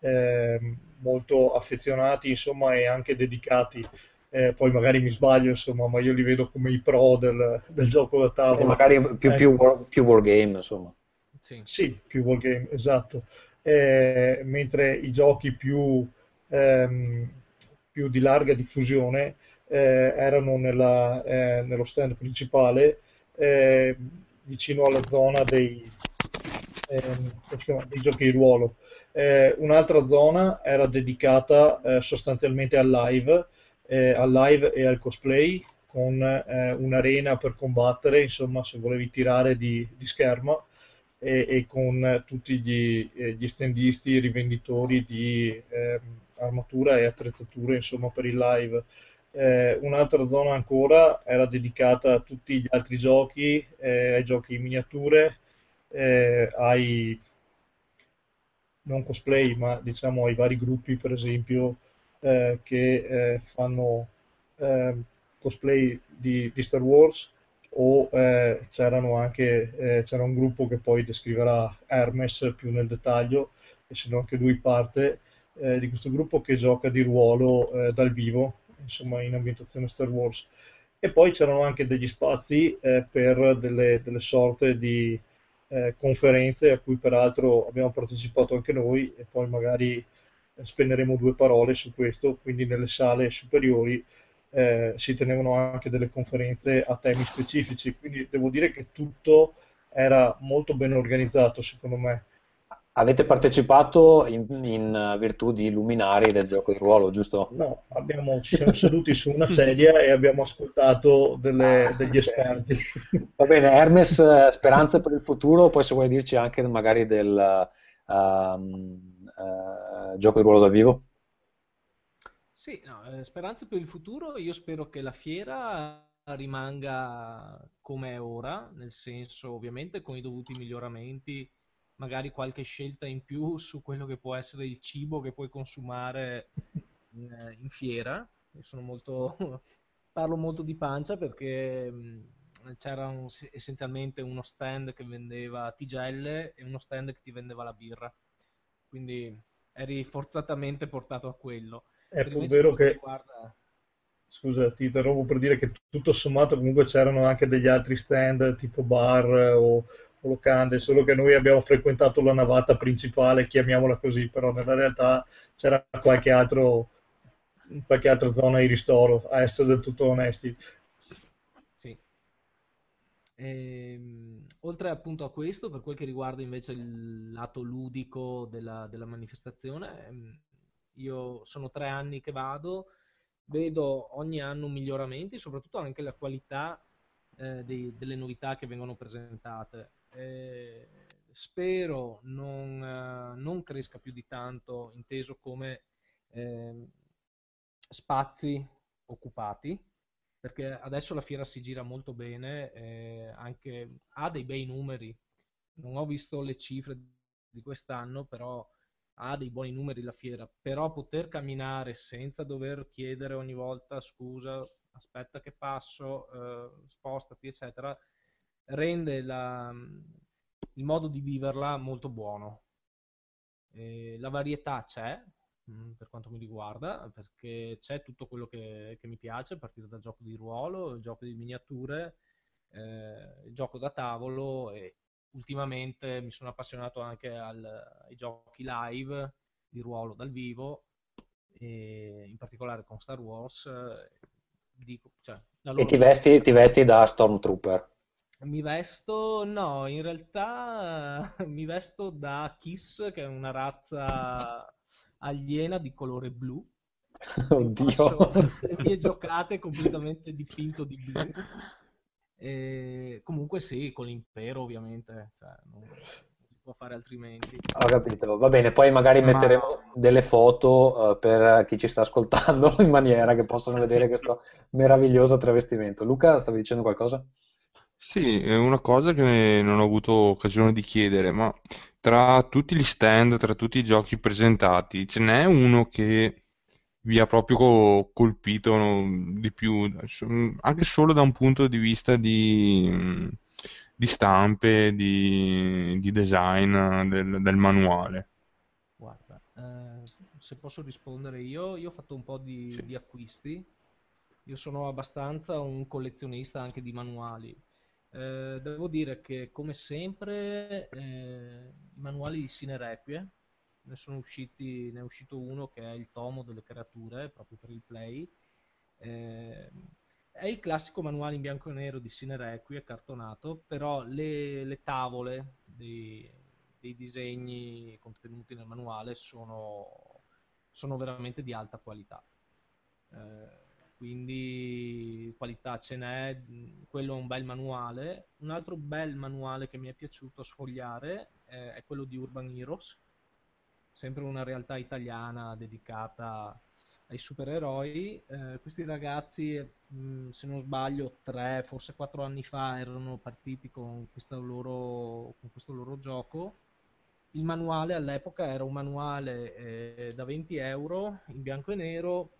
ehm, molto affezionati, insomma, e anche dedicati. Eh, poi magari mi sbaglio, insomma, ma io li vedo come i pro del, del gioco da E tavolo. magari più, più, Ecco. war- più wargame, insomma. Sì. Sì, più wargame, esatto. Eh, mentre i giochi più, ehm, più di larga diffusione eh, erano nella, eh, nello stand principale, eh, vicino alla zona dei, ehm, dei giochi di ruolo. Eh, un'altra zona era dedicata eh, sostanzialmente al live, eh, al live e al cosplay, con eh, un'arena per combattere, insomma, se volevi tirare di, di scherma e, e con eh, tutti gli, eh, gli stendisti rivenditori di ehm, armatura e attrezzature, insomma, per il live. Eh, un'altra zona ancora era dedicata a tutti gli altri giochi, eh, ai giochi in miniature, eh, ai non cosplay, ma diciamo ai vari gruppi, per esempio, eh, che eh, fanno eh, cosplay di, di Star Wars o eh, c'erano anche, c'era un gruppo che poi descriverà Hermes più nel dettaglio, essendo anche lui parte di questo gruppo che gioca di ruolo dal vivo, insomma in ambientazione Star Wars. E poi c'erano anche degli spazi eh, per delle, delle sorte di eh, conferenze a cui peraltro abbiamo partecipato anche noi e poi magari eh, spenderemo due parole su questo, quindi nelle sale superiori eh, si tenevano anche delle conferenze a temi specifici, quindi devo dire che tutto era molto ben organizzato secondo me. Avete partecipato in, in virtù di luminari del gioco di ruolo, giusto? No, abbiamo, ci siamo seduti su una sedia e abbiamo ascoltato delle- Ah, degli esperti. Va bene, Hermes, eh, speranze per il futuro, poi se vuoi dirci anche magari del ehm, eh, gioco di ruolo dal vivo. Sì, no, eh, speranze per il futuro. Io spero che la fiera rimanga come è ora, nel senso ovviamente con i dovuti miglioramenti, magari qualche scelta in più su quello che può essere il cibo che puoi consumare in, eh, in fiera. Molto, parlo molto di pancia perché mh, c'era un- essenzialmente uno stand che vendeva tigelle e uno stand che ti vendeva la birra. Quindi eri forzatamente portato a quello. È pur vero che riguarda... Scusa, ti interrompo per dire che tutto sommato comunque c'erano anche degli altri stand tipo bar o, locande, solo che noi abbiamo frequentato la navata principale, chiamiamola così, però nella realtà c'era qualche, altro, qualche altra zona di ristoro, a essere del tutto onesti. Sì. E, ehm, oltre appunto a questo, per quel che riguarda invece il lato ludico della, della manifestazione, ehm, io sono tre anni che vado, vedo ogni anno miglioramenti, soprattutto anche la qualità eh, dei, delle novità che vengono presentate. Eh, spero non, eh, non, cresca più di tanto, inteso come ehm, spazi occupati, perché adesso la fiera si gira molto bene, eh, anche, ha dei bei numeri. Non ho visto le cifre di quest'anno, però ha dei buoni numeri la fiera, però poter camminare senza dover chiedere ogni volta scusa, aspetta che passo, eh, spostati, eccetera, rende la, il modo di viverla molto buono. E la varietà c'è, mm, per quanto mi riguarda, perché c'è tutto quello che, che, mi piace, a partire dal gioco di ruolo, il gioco di miniature, eh, il gioco da tavolo e ultimamente mi sono appassionato anche al, ai giochi live di ruolo dal vivo, in particolare con Star Wars. Dico, cioè, e ti vesti, ti vesti da Stormtrooper? Mi vesto, no, in realtà mi vesto da Kiss, che è una razza aliena di colore blu. Oddio. Le mie giocate completamente dipinto di blu. E comunque sì, con l'impero ovviamente, cioè, non, si può fare altrimenti. Ho capito, va bene, poi magari Ma... metteremo delle foto uh, per chi ci sta ascoltando in maniera che possano vedere questo meraviglioso travestimento. Luca, stavi dicendo qualcosa? Sì, è una cosa che non ho avuto occasione di chiedere, ma tra tutti gli stand, tra tutti i giochi presentati, ce n'è uno che vi ha proprio colpito di più, anche solo da un punto di vista di, di stampe, di, di design del, del, manuale. Guarda, eh, se posso rispondere io, io ho fatto un po' di, sì. di acquisti, io sono abbastanza un collezionista anche di manuali. Eh, devo dire che come sempre eh, i manuali di Sine Requie ne sono usciti, ne è uscito uno che è il tomo delle creature, proprio per il play. Eh, è il classico manuale in bianco e nero di Sine Requie, cartonato, però le, le tavole dei, dei, disegni contenuti nel manuale sono, sono veramente di alta qualità. Eh, quindi qualità ce n'è, quello è un bel manuale. Un altro bel manuale che mi è piaciuto sfogliare è, è quello di Urban Heroes, sempre una realtà italiana dedicata ai supereroi. Eh, questi ragazzi, mh, se non sbaglio, tre, forse quattro anni fa erano partiti con, loro, con questo loro gioco. Il manuale all'epoca era un manuale eh, da 20 euro in bianco e nero,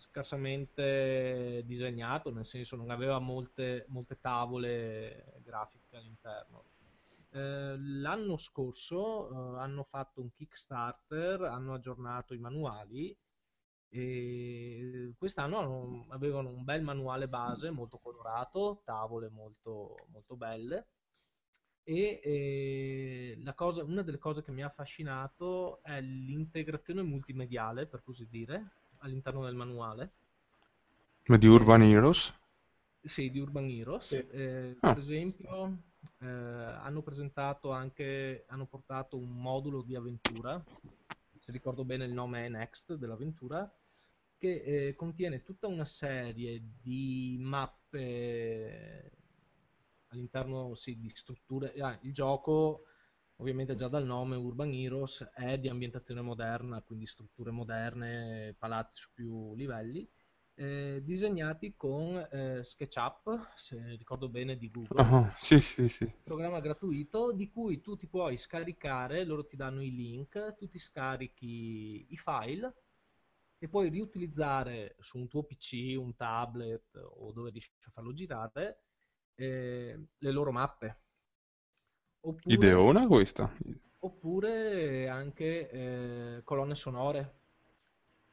scarsamente disegnato, nel senso non aveva molte, molte tavole grafiche all'interno. Eh, l'anno scorso eh, hanno fatto un Kickstarter, hanno aggiornato i manuali e quest'anno avevano un bel manuale base molto colorato, tavole molto, molto belle. E, e cosa, una delle cose che mi ha affascinato è l'integrazione multimediale, per così dire, all'interno del manuale. Ma di Urban Heroes? Sì, di Urban Heroes. Sì. Eh, ah. Per esempio, eh, hanno presentato anche, hanno portato un modulo di avventura, se ricordo bene il nome è Next dell'avventura, che eh, contiene tutta una serie di mappe all'interno sì, di strutture. Ah, il gioco, ovviamente già dal nome Urban Heroes, è di ambientazione moderna, quindi strutture moderne, palazzi su più livelli eh, disegnati con eh, SketchUp, se ricordo bene, di Google. Uh-huh. Sì, sì, sì. Programma gratuito di cui tu ti puoi scaricare, loro ti danno i link, tu ti scarichi i file e puoi riutilizzare su un tuo PC, un tablet o dove riesci a farlo girare eh, le loro mappe. Oppure, Ideona questa. Oppure anche eh, colonne sonore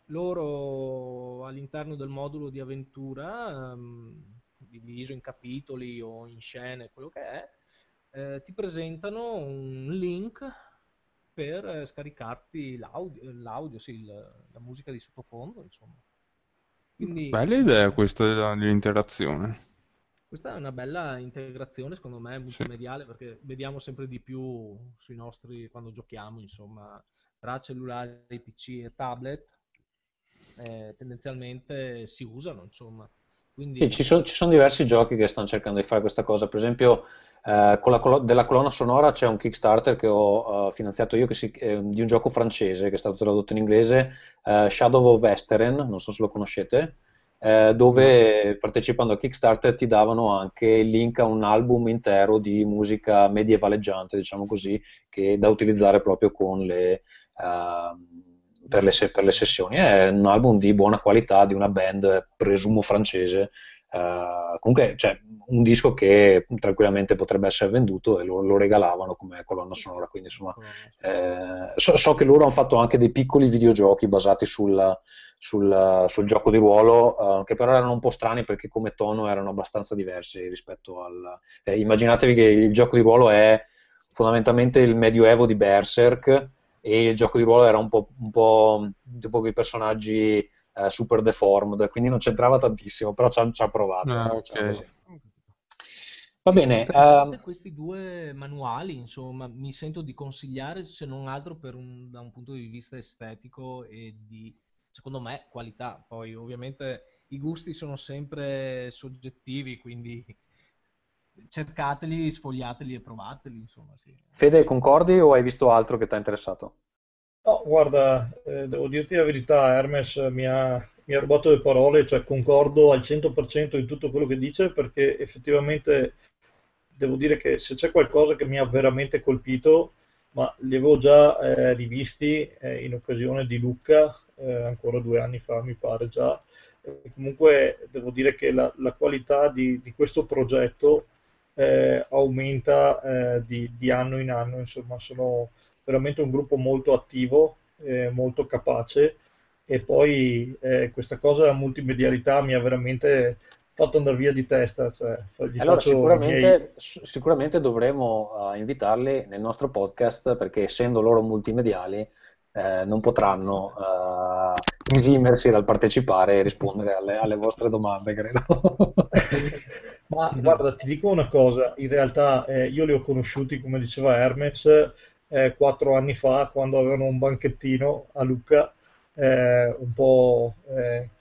loro all'interno del modulo di avventura, um, diviso in capitoli o in scene, quello che è, eh, ti presentano un link per eh, scaricarti l'audio, l'audio sì, il- la musica di sottofondo, insomma. Quindi Bella idea questa dell'interazione. Questa è una bella integrazione, secondo me, Sì. multimediale, perché vediamo sempre di più sui nostri, quando giochiamo, insomma, tra cellulari, PC e tablet, eh, tendenzialmente si usano, insomma. Quindi Sì, ci sono, ci sono diversi giochi che stanno cercando di fare questa cosa. Per esempio, eh, con la colo- della colonna sonora c'è un Kickstarter che ho eh, finanziato io che si- eh, di un gioco francese che è stato tradotto in inglese, eh, Shadow of Western, non so se lo conoscete, eh, dove partecipando al Kickstarter ti davano anche il link a un album intero di musica medievaleggiante, diciamo così, che da utilizzare proprio con le, ehm, per le, se- per le sessioni. È un album di buona qualità di una band, presumo francese. Eh, comunque, cioè, un disco che tranquillamente potrebbe essere venduto e lo, lo regalavano come colonna sonora. Quindi, insomma, eh, so, so che loro hanno fatto anche dei piccoli videogiochi basati sul, sul- sul gioco di ruolo, eh, che però erano un po' strani perché come tono erano abbastanza diversi rispetto al... eh, immaginatevi che il gioco di ruolo è fondamentalmente il medioevo di Berserk e il gioco di ruolo era un po', un po' tipo quei personaggi eh, super deformed, quindi non c'entrava tantissimo, però ci ha, provato. Ah, diciamo ok. così. Va bene, ehm, questi due manuali, insomma, mi sento di consigliare se non altro per un- da un punto di vista estetico e di, secondo me, qualità. Poi ovviamente i gusti sono sempre soggettivi, quindi cercateli, sfogliateli e provateli, insomma, sì. Fede, concordi o hai visto altro che ti ha interessato? No, guarda, eh, devo dirti la verità, Hermes mi ha, mi ha rubato le parole, cioè concordo al 100% in tutto quello che dice perché effettivamente devo dire che se c'è qualcosa che mi ha veramente colpito, ma li avevo già eh, rivisti eh, in occasione di Lucca, eh, ancora due anni fa mi pare già, e comunque devo dire che la, la qualità di, di questo progetto eh, aumenta eh, di, di anno in anno, insomma sono veramente un gruppo molto attivo, eh, molto capace. E poi eh, questa cosa multimedialità mi ha veramente fatto andare via di testa, cioè Allora, sicuramente, sicuramente dovremo eh, invitarli nel nostro podcast perché essendo loro multimediali eh, non potranno eh, esimersi dal partecipare e rispondere alle, alle vostre domande, credo. Ma guarda, ti dico una cosa, in realtà eh, io li ho conosciuti, come diceva Hermes, eh, quattro anni fa, quando avevano un banchettino a Lucca, eh, un po',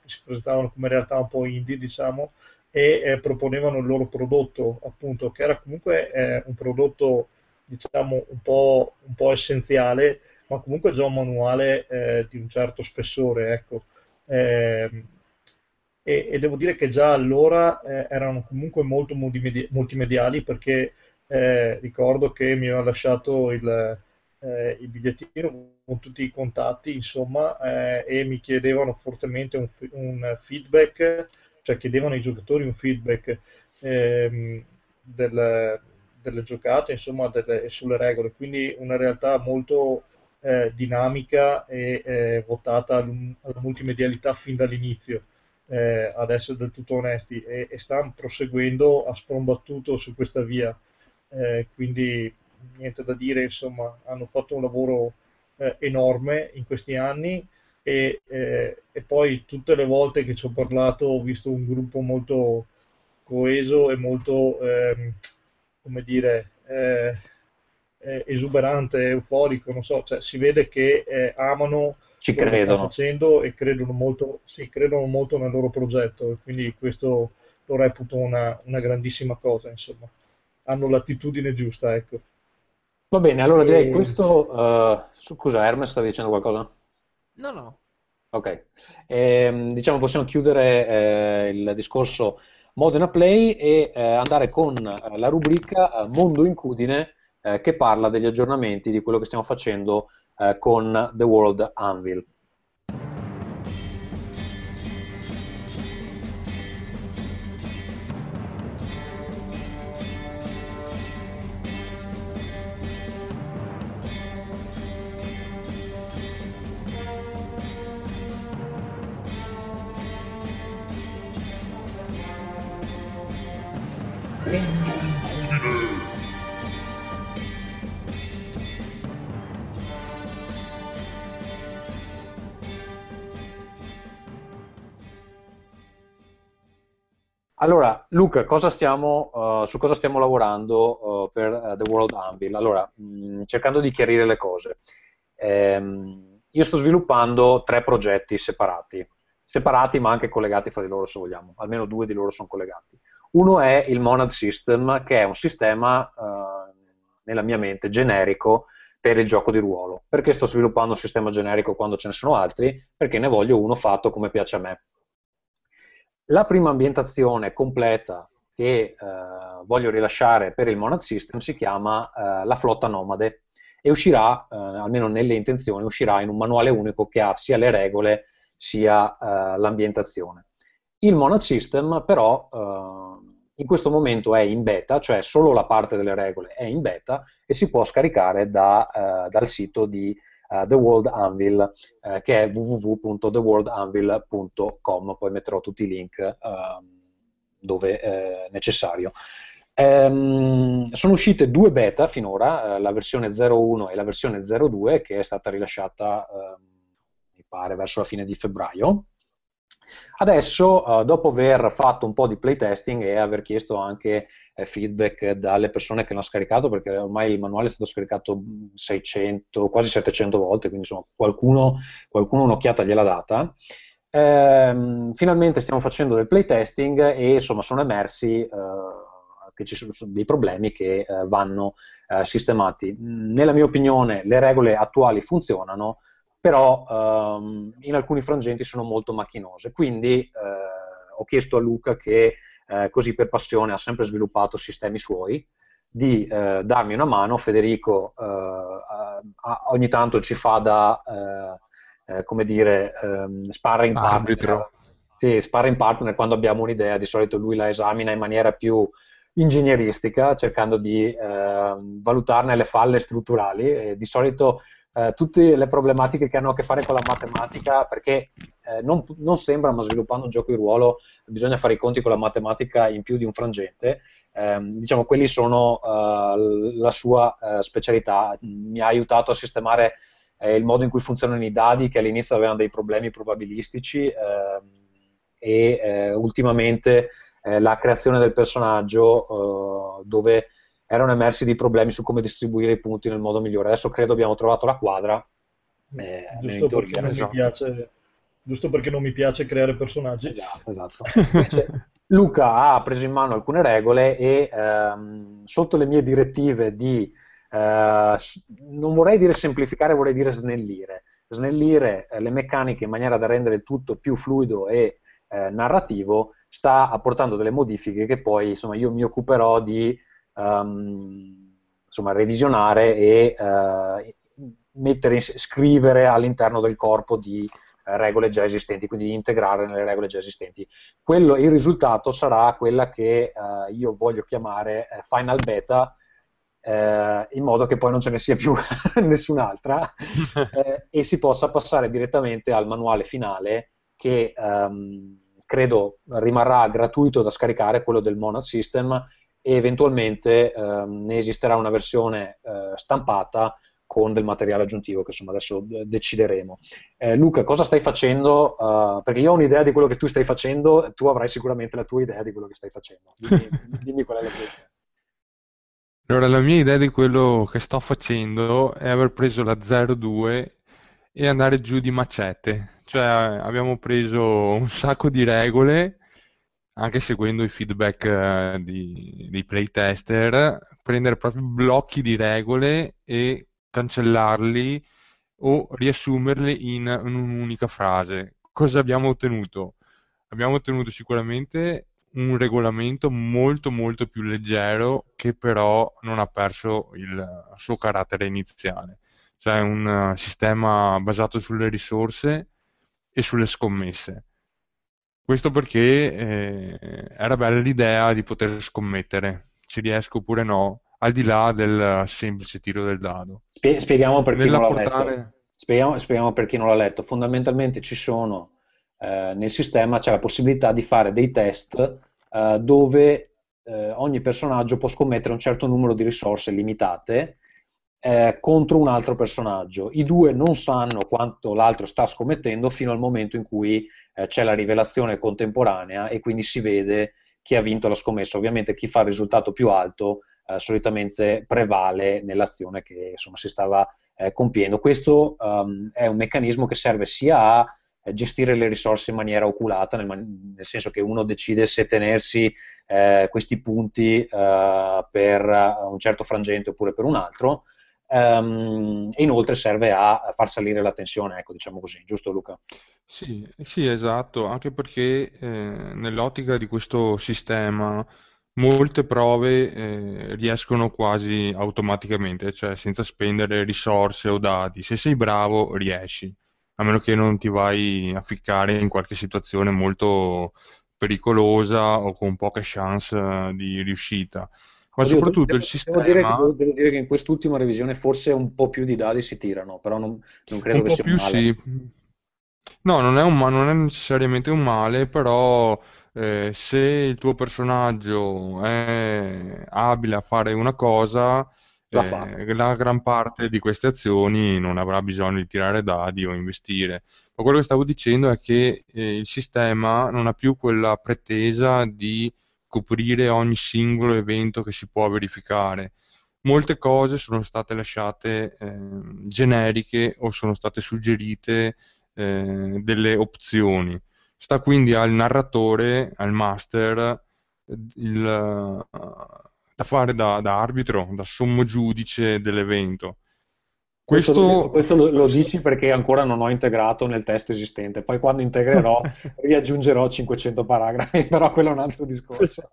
si presentavano come realtà un po' indie, diciamo, e proponevano il loro prodotto, appunto, che era comunque un prodotto, diciamo, un po', un po' essenziale, ma comunque già un manuale eh, di un certo spessore, ecco. Ehm, e, e devo dire che già allora eh, erano comunque molto multimedi- multimediali perché eh, ricordo che mi aveva lasciato il, eh, il bigliettino con tutti i contatti, insomma, eh, e mi chiedevano fortemente un, un feedback, cioè chiedevano ai giocatori un feedback ehm, del- delle giocate, insomma, delle- sulle regole, quindi una realtà molto eh, dinamica e eh, votata alla multimedialità fin dall'inizio eh, ad essere del tutto onesti, e, e stanno proseguendo a sprombattuto su questa via. Eh, quindi niente da dire, insomma, hanno fatto un lavoro eh, enorme in questi anni e, eh, e poi tutte le volte che ci ho parlato ho visto un gruppo molto coeso e molto, ehm, come dire, eh, esuberante, euforico, non so, cioè si vede che eh, amano Ci quello che stanno credono. facendo e credono molto, sì, credono molto nel loro progetto e quindi questo lo reputo una, una grandissima cosa, insomma. Hanno l'attitudine giusta, ecco. Va bene, allora direi E- questo... eh, scusa, Hermes, stavi dicendo qualcosa? No, no, Ok, Ehm, diciamo possiamo chiudere eh, il discorso Modena Play e eh, andare con eh, la rubrica eh, Mondo Incudine eh, che parla degli aggiornamenti di quello che stiamo facendo eh, con The World Anvil. Allora, Luca, cosa stiamo, uh, su cosa stiamo lavorando uh, per uh, The World Anvil? Allora, mh, mm, cercando di chiarire le cose. Ehm, io sto sviluppando tre progetti separati, separati ma anche collegati fra di loro se vogliamo, almeno due di loro sono collegati. Uno è il Monad System, che è un sistema, nella mia mente, generico per il gioco di ruolo. Perché sto sviluppando un sistema generico quando ce ne sono altri? Perché ne voglio uno fatto come piace a me. La prima ambientazione completa che eh, voglio rilasciare per il Monad System si chiama eh, La flotta nomade e uscirà, eh, almeno nelle intenzioni, uscirà in un manuale unico che ha sia le regole sia eh, l'ambientazione. Il Monad System però eh, in questo momento è in beta, cioè solo la parte delle regole è in beta e si può scaricare da, eh, dal sito di The World Anvil, uh, che è www.theworldanvil.com, poi metterò tutti i link uh, dove è necessario. Um, sono uscite due beta finora, la versione 01 e la versione 02, che è stata rilasciata, ehm, mi pare, verso la fine di febbraio. Adesso, uh, dopo aver fatto un po' di playtesting e aver chiesto anche eh, feedback dalle persone che l'hanno scaricato, perché ormai il manuale è stato scaricato 600, quasi 700 volte, quindi insomma qualcuno, qualcuno un'occhiata gliel'ha data. Ehm, finalmente stiamo facendo del playtesting e insomma sono emersi eh, che ci sono dei problemi che eh, vanno eh, sistemati. Nella mia opinione le regole attuali funzionano, però ehm, in alcuni frangenti sono molto macchinose. Quindi eh, ho chiesto a Luca, che eh, così per passione ha sempre sviluppato sistemi suoi, di eh, darmi una mano. Federico eh, ogni tanto ci fa da, eh, come dire, ehm, sparring partner. Sì, sparring partner quando abbiamo un'idea, di solito lui la esamina in maniera più ingegneristica, cercando di eh, valutarne le falle strutturali e di solito eh, tutte le problematiche che hanno a che fare con la matematica, perché eh, non, non, sembra, ma sviluppando un gioco di ruolo bisogna fare i conti con la matematica in più di un frangente. Eh, diciamo, quelli sono uh, la sua uh, specialità. Mi ha aiutato a sistemare eh, il modo in cui funzionano i dadi, che all'inizio avevano dei problemi probabilistici, ehm, e eh, ultimamente la creazione del personaggio, dove erano emersi dei problemi su come distribuire i punti nel modo migliore. Adesso credo abbiamo trovato la quadra. Eh, giusto, perché non mi piace, giusto perché non mi piace creare personaggi. Esatto, esatto. Invece, Luca ha preso in mano alcune regole e ehm, sotto le mie direttive di, eh, non vorrei dire semplificare, vorrei dire snellire. Snellire eh, le meccaniche in maniera da rendere il tutto più fluido e eh, narrativo, sta apportando delle modifiche che poi insomma, io mi occuperò di um, insomma, revisionare e uh, mettere, scrivere all'interno del corpo di uh, regole già esistenti, quindi integrare nelle regole già esistenti. Quello, il risultato sarà quella che uh, io voglio chiamare Final Beta, in modo che poi non ce ne sia più nessun'altra e si possa passare direttamente al manuale finale che um, credo rimarrà gratuito da scaricare, quello del Monad System, e eventualmente ehm, ne esisterà una versione eh, stampata con del materiale aggiuntivo che insomma adesso eh, decideremo. Eh, Luca, cosa stai facendo? Uh, perché io ho un'idea di quello che tu stai facendo, tu avrai sicuramente la tua idea di quello che stai facendo. Dimmi, dimmi qual è la tua idea. Allora, la mia idea di quello che sto facendo è aver preso la 02 e andare giù di macete. Cioè, abbiamo preso un sacco di regole anche seguendo i feedback uh, di, dei playtester, prendere proprio blocchi di regole e cancellarli o riassumerli in, in un'unica frase. Cosa abbiamo ottenuto? Abbiamo ottenuto sicuramente un regolamento molto molto più leggero che però non ha perso il suo carattere iniziale. Cioè un uh, sistema basato sulle risorse e sulle scommesse questo perché eh, era bella l'idea di poter scommettere, ci riesco oppure no, al di là del semplice tiro del dado. Spieghiamo per chi Nella non l'ha portare... letto. Spieghiamo, spieghiamo, per chi non l'ha letto. Fondamentalmente ci sono eh, nel sistema c'è la possibilità di fare dei test eh, dove eh, ogni personaggio può scommettere un certo numero di risorse limitate eh, contro un altro personaggio. I due non sanno quanto l'altro sta scommettendo fino al momento in cui eh, c'è la rivelazione contemporanea e quindi si vede chi ha vinto la scommessa. Ovviamente chi fa il risultato più alto eh, solitamente prevale nell'azione che insomma, si stava eh, compiendo. Questo um, è un meccanismo che serve sia a eh, gestire le risorse in maniera oculata, nel, nel senso che uno decide se tenersi eh, questi punti per un certo frangente oppure per un altro, e inoltre serve a far salire la tensione, ecco, diciamo così, giusto Luca? Sì, sì, esatto, anche perché eh, nell'ottica di questo sistema molte prove eh, riescono quasi automaticamente, cioè senza spendere risorse o dati. Se sei bravo, riesci, a meno che non ti vai a ficcare in qualche situazione molto pericolosa o con poche chance di riuscita. Ma Oddio, soprattutto devo, il devo dire che, sistema, devo dire che in quest'ultima revisione forse un po' più di dadi si tirano, però non, non credo un che po' sia un più male. sì. No, non è un non è necessariamente un male, però eh, se il tuo personaggio è abile a fare una cosa, La eh, la gran parte di queste azioni non avrà bisogno di tirare dadi o investire. Ma quello che stavo dicendo è che eh, il sistema non ha più quella pretesa di coprire ogni singolo evento che si può verificare. Molte cose sono state lasciate ehm, generiche o sono state suggerite eh, delle opzioni. Sta quindi al narratore, al master, eh, il, eh, da fare da, da arbitro, da sommo giudice dell'evento. Questo, lo, Questo questo lo- lo dici perché ancora non ho integrato nel testo esistente, poi quando integrerò riaggiungerò 500 paragrafi, però quello è un altro discorso.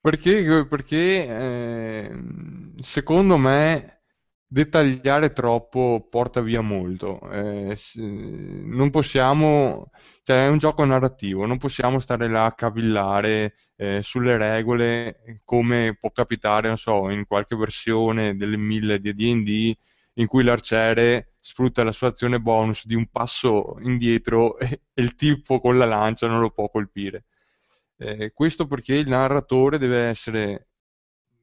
Perché, perché ehm, secondo me dettagliare troppo porta via molto. Eh, non possiamo, cioè è un gioco narrativo, non possiamo stare là a cavillare eh, sulle regole come può capitare, non so, in qualche versione delle mille di D&D in cui l'arciere sfrutta la sua azione bonus di un passo indietro e, e il tipo con la lancia non lo può colpire. Eh, questo perché il narratore deve essere,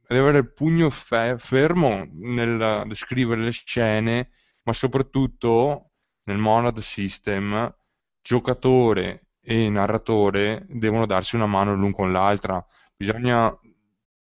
deve avere il pugno fe- fermo nel descrivere le scene, ma soprattutto nel Monad System, giocatore e narratore devono darsi una mano l'un con l'altra. Bisogna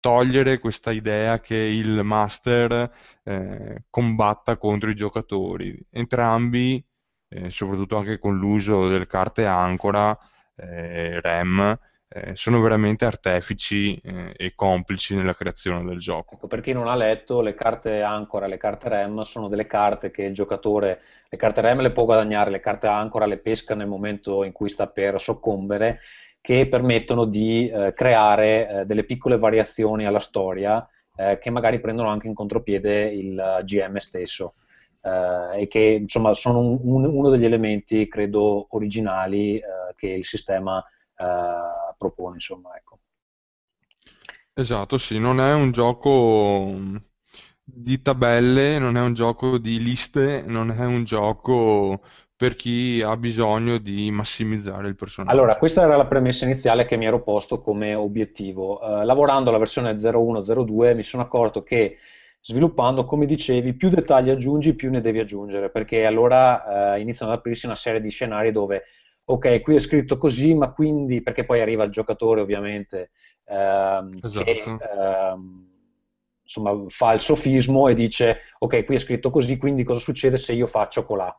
togliere questa idea che il master eh, combatta contro i giocatori. Entrambi, eh, soprattutto anche con l'uso delle carte ancora, eh, REM, eh, sono veramente artefici eh, e complici nella creazione del gioco. Ecco, per chi non ha letto, le carte ancora, le carte REM sono delle carte che il giocatore, le carte REM le può guadagnare, le carte ancora le pesca nel momento in cui sta per soccombere, che permettono di eh, creare eh, delle piccole variazioni alla storia eh, che magari prendono anche in contropiede il GM stesso. eh, e che insomma sono un- un- uno degli elementi, credo, originali eh, che il sistema eh, propone, insomma, ecco. Esatto, sì, non è un gioco mh, di tabelle, non è un gioco di liste, non è un gioco per chi ha bisogno di massimizzare il Allora, personaggio. questa era la premessa iniziale che mi ero posto come obiettivo. Eh, lavorando alla versione 0102 mi sono accorto che sviluppando, come dicevi, più dettagli aggiungi, più ne devi aggiungere, perché allora eh, iniziano ad aprirsi una serie di scenari dove, ok, qui è scritto così, ma quindi, perché poi arriva il giocatore ovviamente, ehm, che Esatto. ehm, insomma fa il sofismo e dice, ok, qui è scritto così, quindi cosa succede se io faccio colà?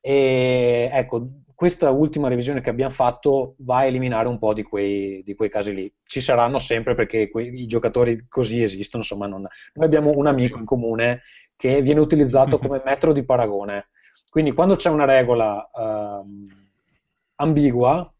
E ecco, questa ultima revisione che abbiamo fatto va a eliminare un po' di quei, di quei casi lì. Ci saranno sempre perché quei- i giocatori così esistono, insomma, non- noi abbiamo un amico in comune che viene utilizzato come metro di paragone. Quindi quando c'è una regola ehm, ambigua,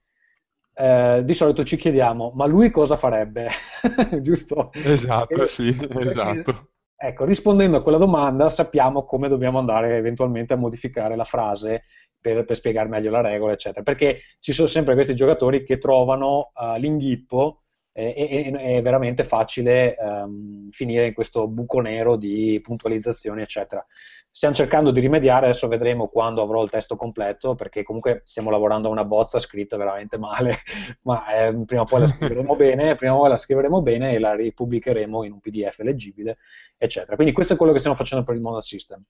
eh, di solito ci chiediamo, ma lui cosa farebbe? Giusto? Esatto, E- sì, esatto. Ecco, rispondendo a quella domanda sappiamo come dobbiamo andare eventualmente a modificare la frase per, per spiegare meglio la regola, eccetera. Perché ci sono sempre questi giocatori che trovano eh, l'inghippo eh, e, e- è veramente facile ehm, finire in questo buco nero di puntualizzazioni, eccetera. Stiamo cercando di rimediare, adesso vedremo quando avrò il testo completo, perché comunque stiamo lavorando a una bozza scritta veramente male, ma eh, prima o poi la scriveremo bene, prima o poi la scriveremo bene e la ripubblicheremo in un PDF leggibile eccetera. Quindi questo è quello che stiamo facendo per il Modal System.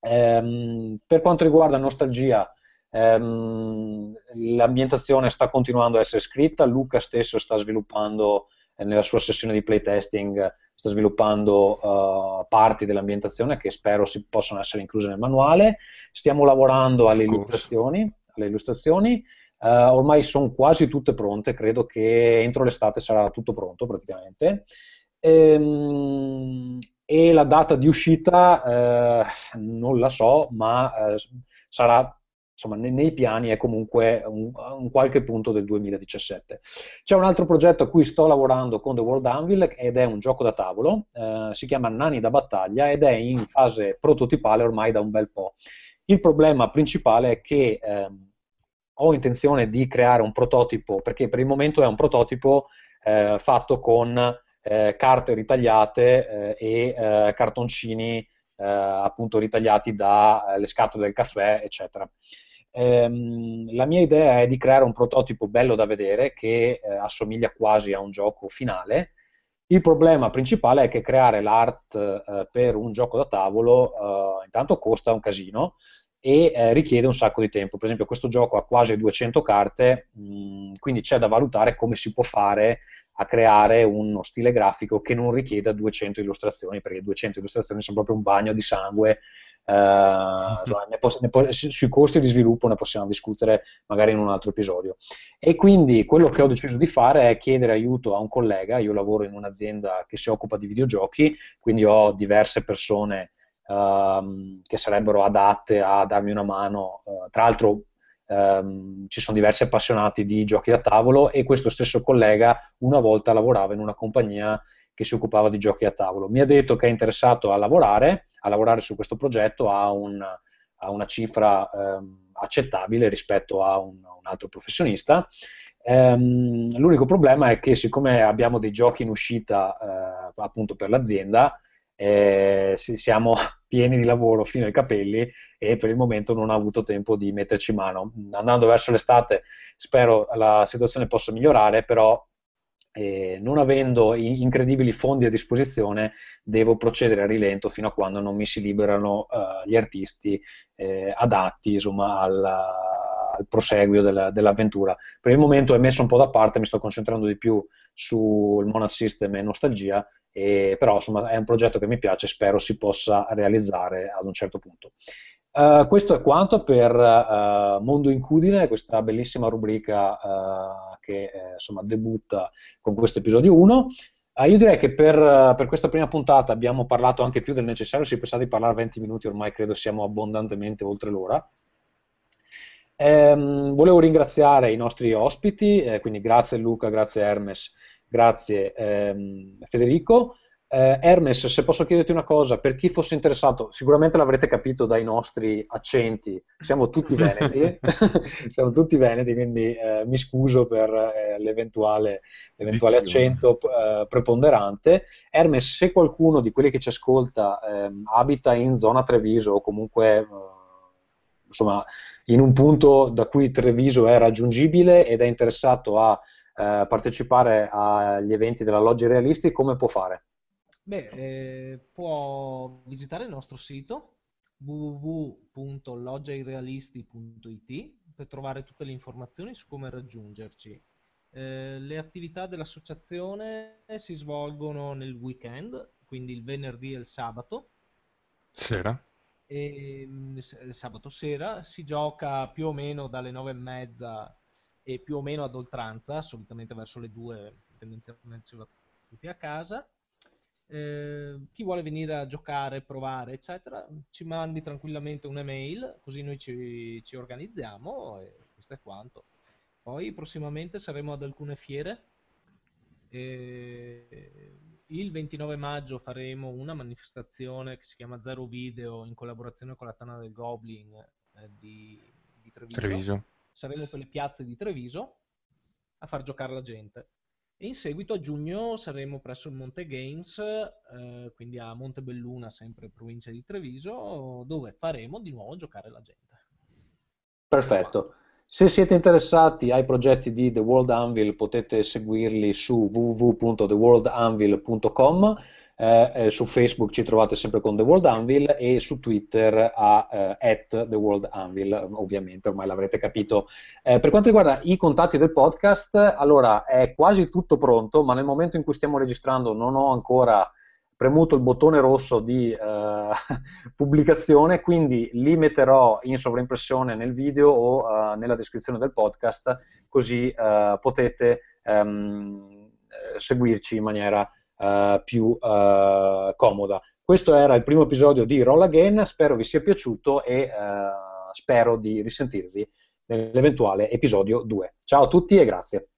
Ehm, per quanto riguarda nostalgia, Ehm, l'ambientazione sta continuando a essere scritta, Luca stesso sta sviluppando eh, nella sua sessione di playtesting sta sviluppando uh, parti dell'ambientazione che spero si possano essere incluse nel manuale. Stiamo lavorando alle illustrazioni. Alle illustrazioni. Uh, ormai sono quasi tutte pronte, credo che entro l'estate sarà tutto pronto praticamente. Ehm, e la data di uscita eh, non la so, ma sarà insomma, nei, nei, piani è comunque un, un, qualche punto del 2017. C'è un altro progetto a cui sto lavorando con The World Anvil ed è un gioco da tavolo, eh, si chiama Nani da battaglia ed è in fase prototipale ormai da un bel po'. Il problema principale è che eh, ho intenzione di creare un prototipo, perché per il momento è un prototipo eh, fatto con eh, carte ritagliate eh, e eh, cartoncini appunto ritagliati dalle scatole del caffè, eccetera. Ehm, la mia idea è di creare un prototipo bello da vedere che eh, assomiglia quasi a un gioco finale. Il problema principale è che creare l'art eh, per un gioco da tavolo eh, intanto costa un casino e eh, richiede un sacco di tempo. Per esempio, questo gioco ha quasi 200 carte, mh, mm, quindi c'è da valutare come si può fare a creare uno stile grafico che non richieda 200 illustrazioni, perché 200 illustrazioni sono proprio un bagno di sangue Uh, poss- po- sui costi di sviluppo ne possiamo discutere magari in un altro episodio. E quindi quello che ho deciso di fare è chiedere aiuto a un collega, io lavoro in un'azienda che si occupa di videogiochi, quindi ho diverse persone uh, che sarebbero adatte a darmi una mano, uh, tra l'altro Um, ci sono diversi appassionati di giochi da tavolo e questo stesso collega una volta lavorava in una compagnia che si occupava di giochi a tavolo. Mi ha detto che è interessato a lavorare, a lavorare su questo progetto a, un, a una cifra ehm, accettabile rispetto a un, un altro professionista. Ehm, l'unico problema è che siccome abbiamo dei giochi in uscita eh, appunto per l'azienda, eh, siamo pieni di lavoro fino ai capelli e per il momento non ho avuto tempo di metterci mano. Andando verso l'estate spero la situazione possa migliorare, però eh, non avendo incredibili fondi a disposizione, devo procedere a rilento fino a quando non mi si liberano uh, gli artisti eh, adatti insomma, al, al proseguio della, dell'avventura. Per il momento è messo un po' da parte, mi sto concentrando di più sul Monad System e Nostalgia, e, però insomma, è un progetto che mi piace e spero si possa realizzare ad un certo punto. Uh, questo è quanto per uh, Mondo Incudine, questa bellissima rubrica uh, che insomma, debutta con questo episodio 1. io direi che per, per, questa prima puntata abbiamo parlato anche più del necessario, si è pensato di parlare 20 minuti, ormai credo siamo abbondantemente oltre l'ora. Um, volevo ringraziare i nostri ospiti, eh, quindi grazie Luca, grazie Hermes, grazie ehm, Federico. Eh, Hermes, se posso chiederti una cosa, per chi fosse interessato, sicuramente l'avrete capito dai nostri accenti, siamo tutti veneti, siamo tutti veneti, quindi eh, mi scuso per eh, l'eventuale, l'eventuale accento eh, preponderante. Hermes, se qualcuno di quelli che ci ascolta ehm, abita in zona Treviso o comunque eh, insomma, in un punto da cui Treviso è raggiungibile ed è interessato a eh, partecipare agli eventi della Loggia Realisti, come può fare? Beh, eh, può visitare il nostro sito www.loggiairealisti.it per trovare tutte le informazioni su come raggiungerci. Eh, le attività dell'associazione si svolgono nel weekend, quindi il venerdì e il sabato. Sera. E, mm, il sabato sera si gioca più o meno dalle nove e mezza e più o meno ad oltranza, solitamente verso le due tendenzialmente si va tutti a casa eh, chi vuole venire a giocare, provare, eccetera, ci mandi tranquillamente un'email, così noi ci, ci organizziamo e questo è quanto. Poi prossimamente saremo ad alcune fiere. E il 29 maggio faremo una manifestazione che si chiama Zero Video in collaborazione con la Tana del Goblin eh, di, di Treviso. Treviso. Saremo per le piazze di Treviso a far giocare la gente. E in seguito a giugno saremo presso il Monte Games, eh, quindi a Montebelluna, sempre provincia di Treviso, dove faremo di nuovo giocare la gente. Perfetto. Se siete interessati ai progetti di The World Anvil potete seguirli su www.theworldanvil.com eh, eh, su Facebook ci trovate sempre con The World Anvil e su Twitter a eh, The World Anvil, ovviamente ormai l'avrete capito. Eh, per quanto riguarda i contatti del podcast, allora è quasi tutto pronto, ma nel momento in cui stiamo registrando non ho ancora premuto il bottone rosso di eh, pubblicazione, quindi li metterò in sovraimpressione nel video o nella descrizione del podcast, così potete ehm, seguirci in maniera uh, più uh, comoda. Questo era il primo episodio di Roll Again, spero vi sia piaciuto e uh, spero di risentirvi nell'eventuale episodio 2. Ciao a tutti e grazie.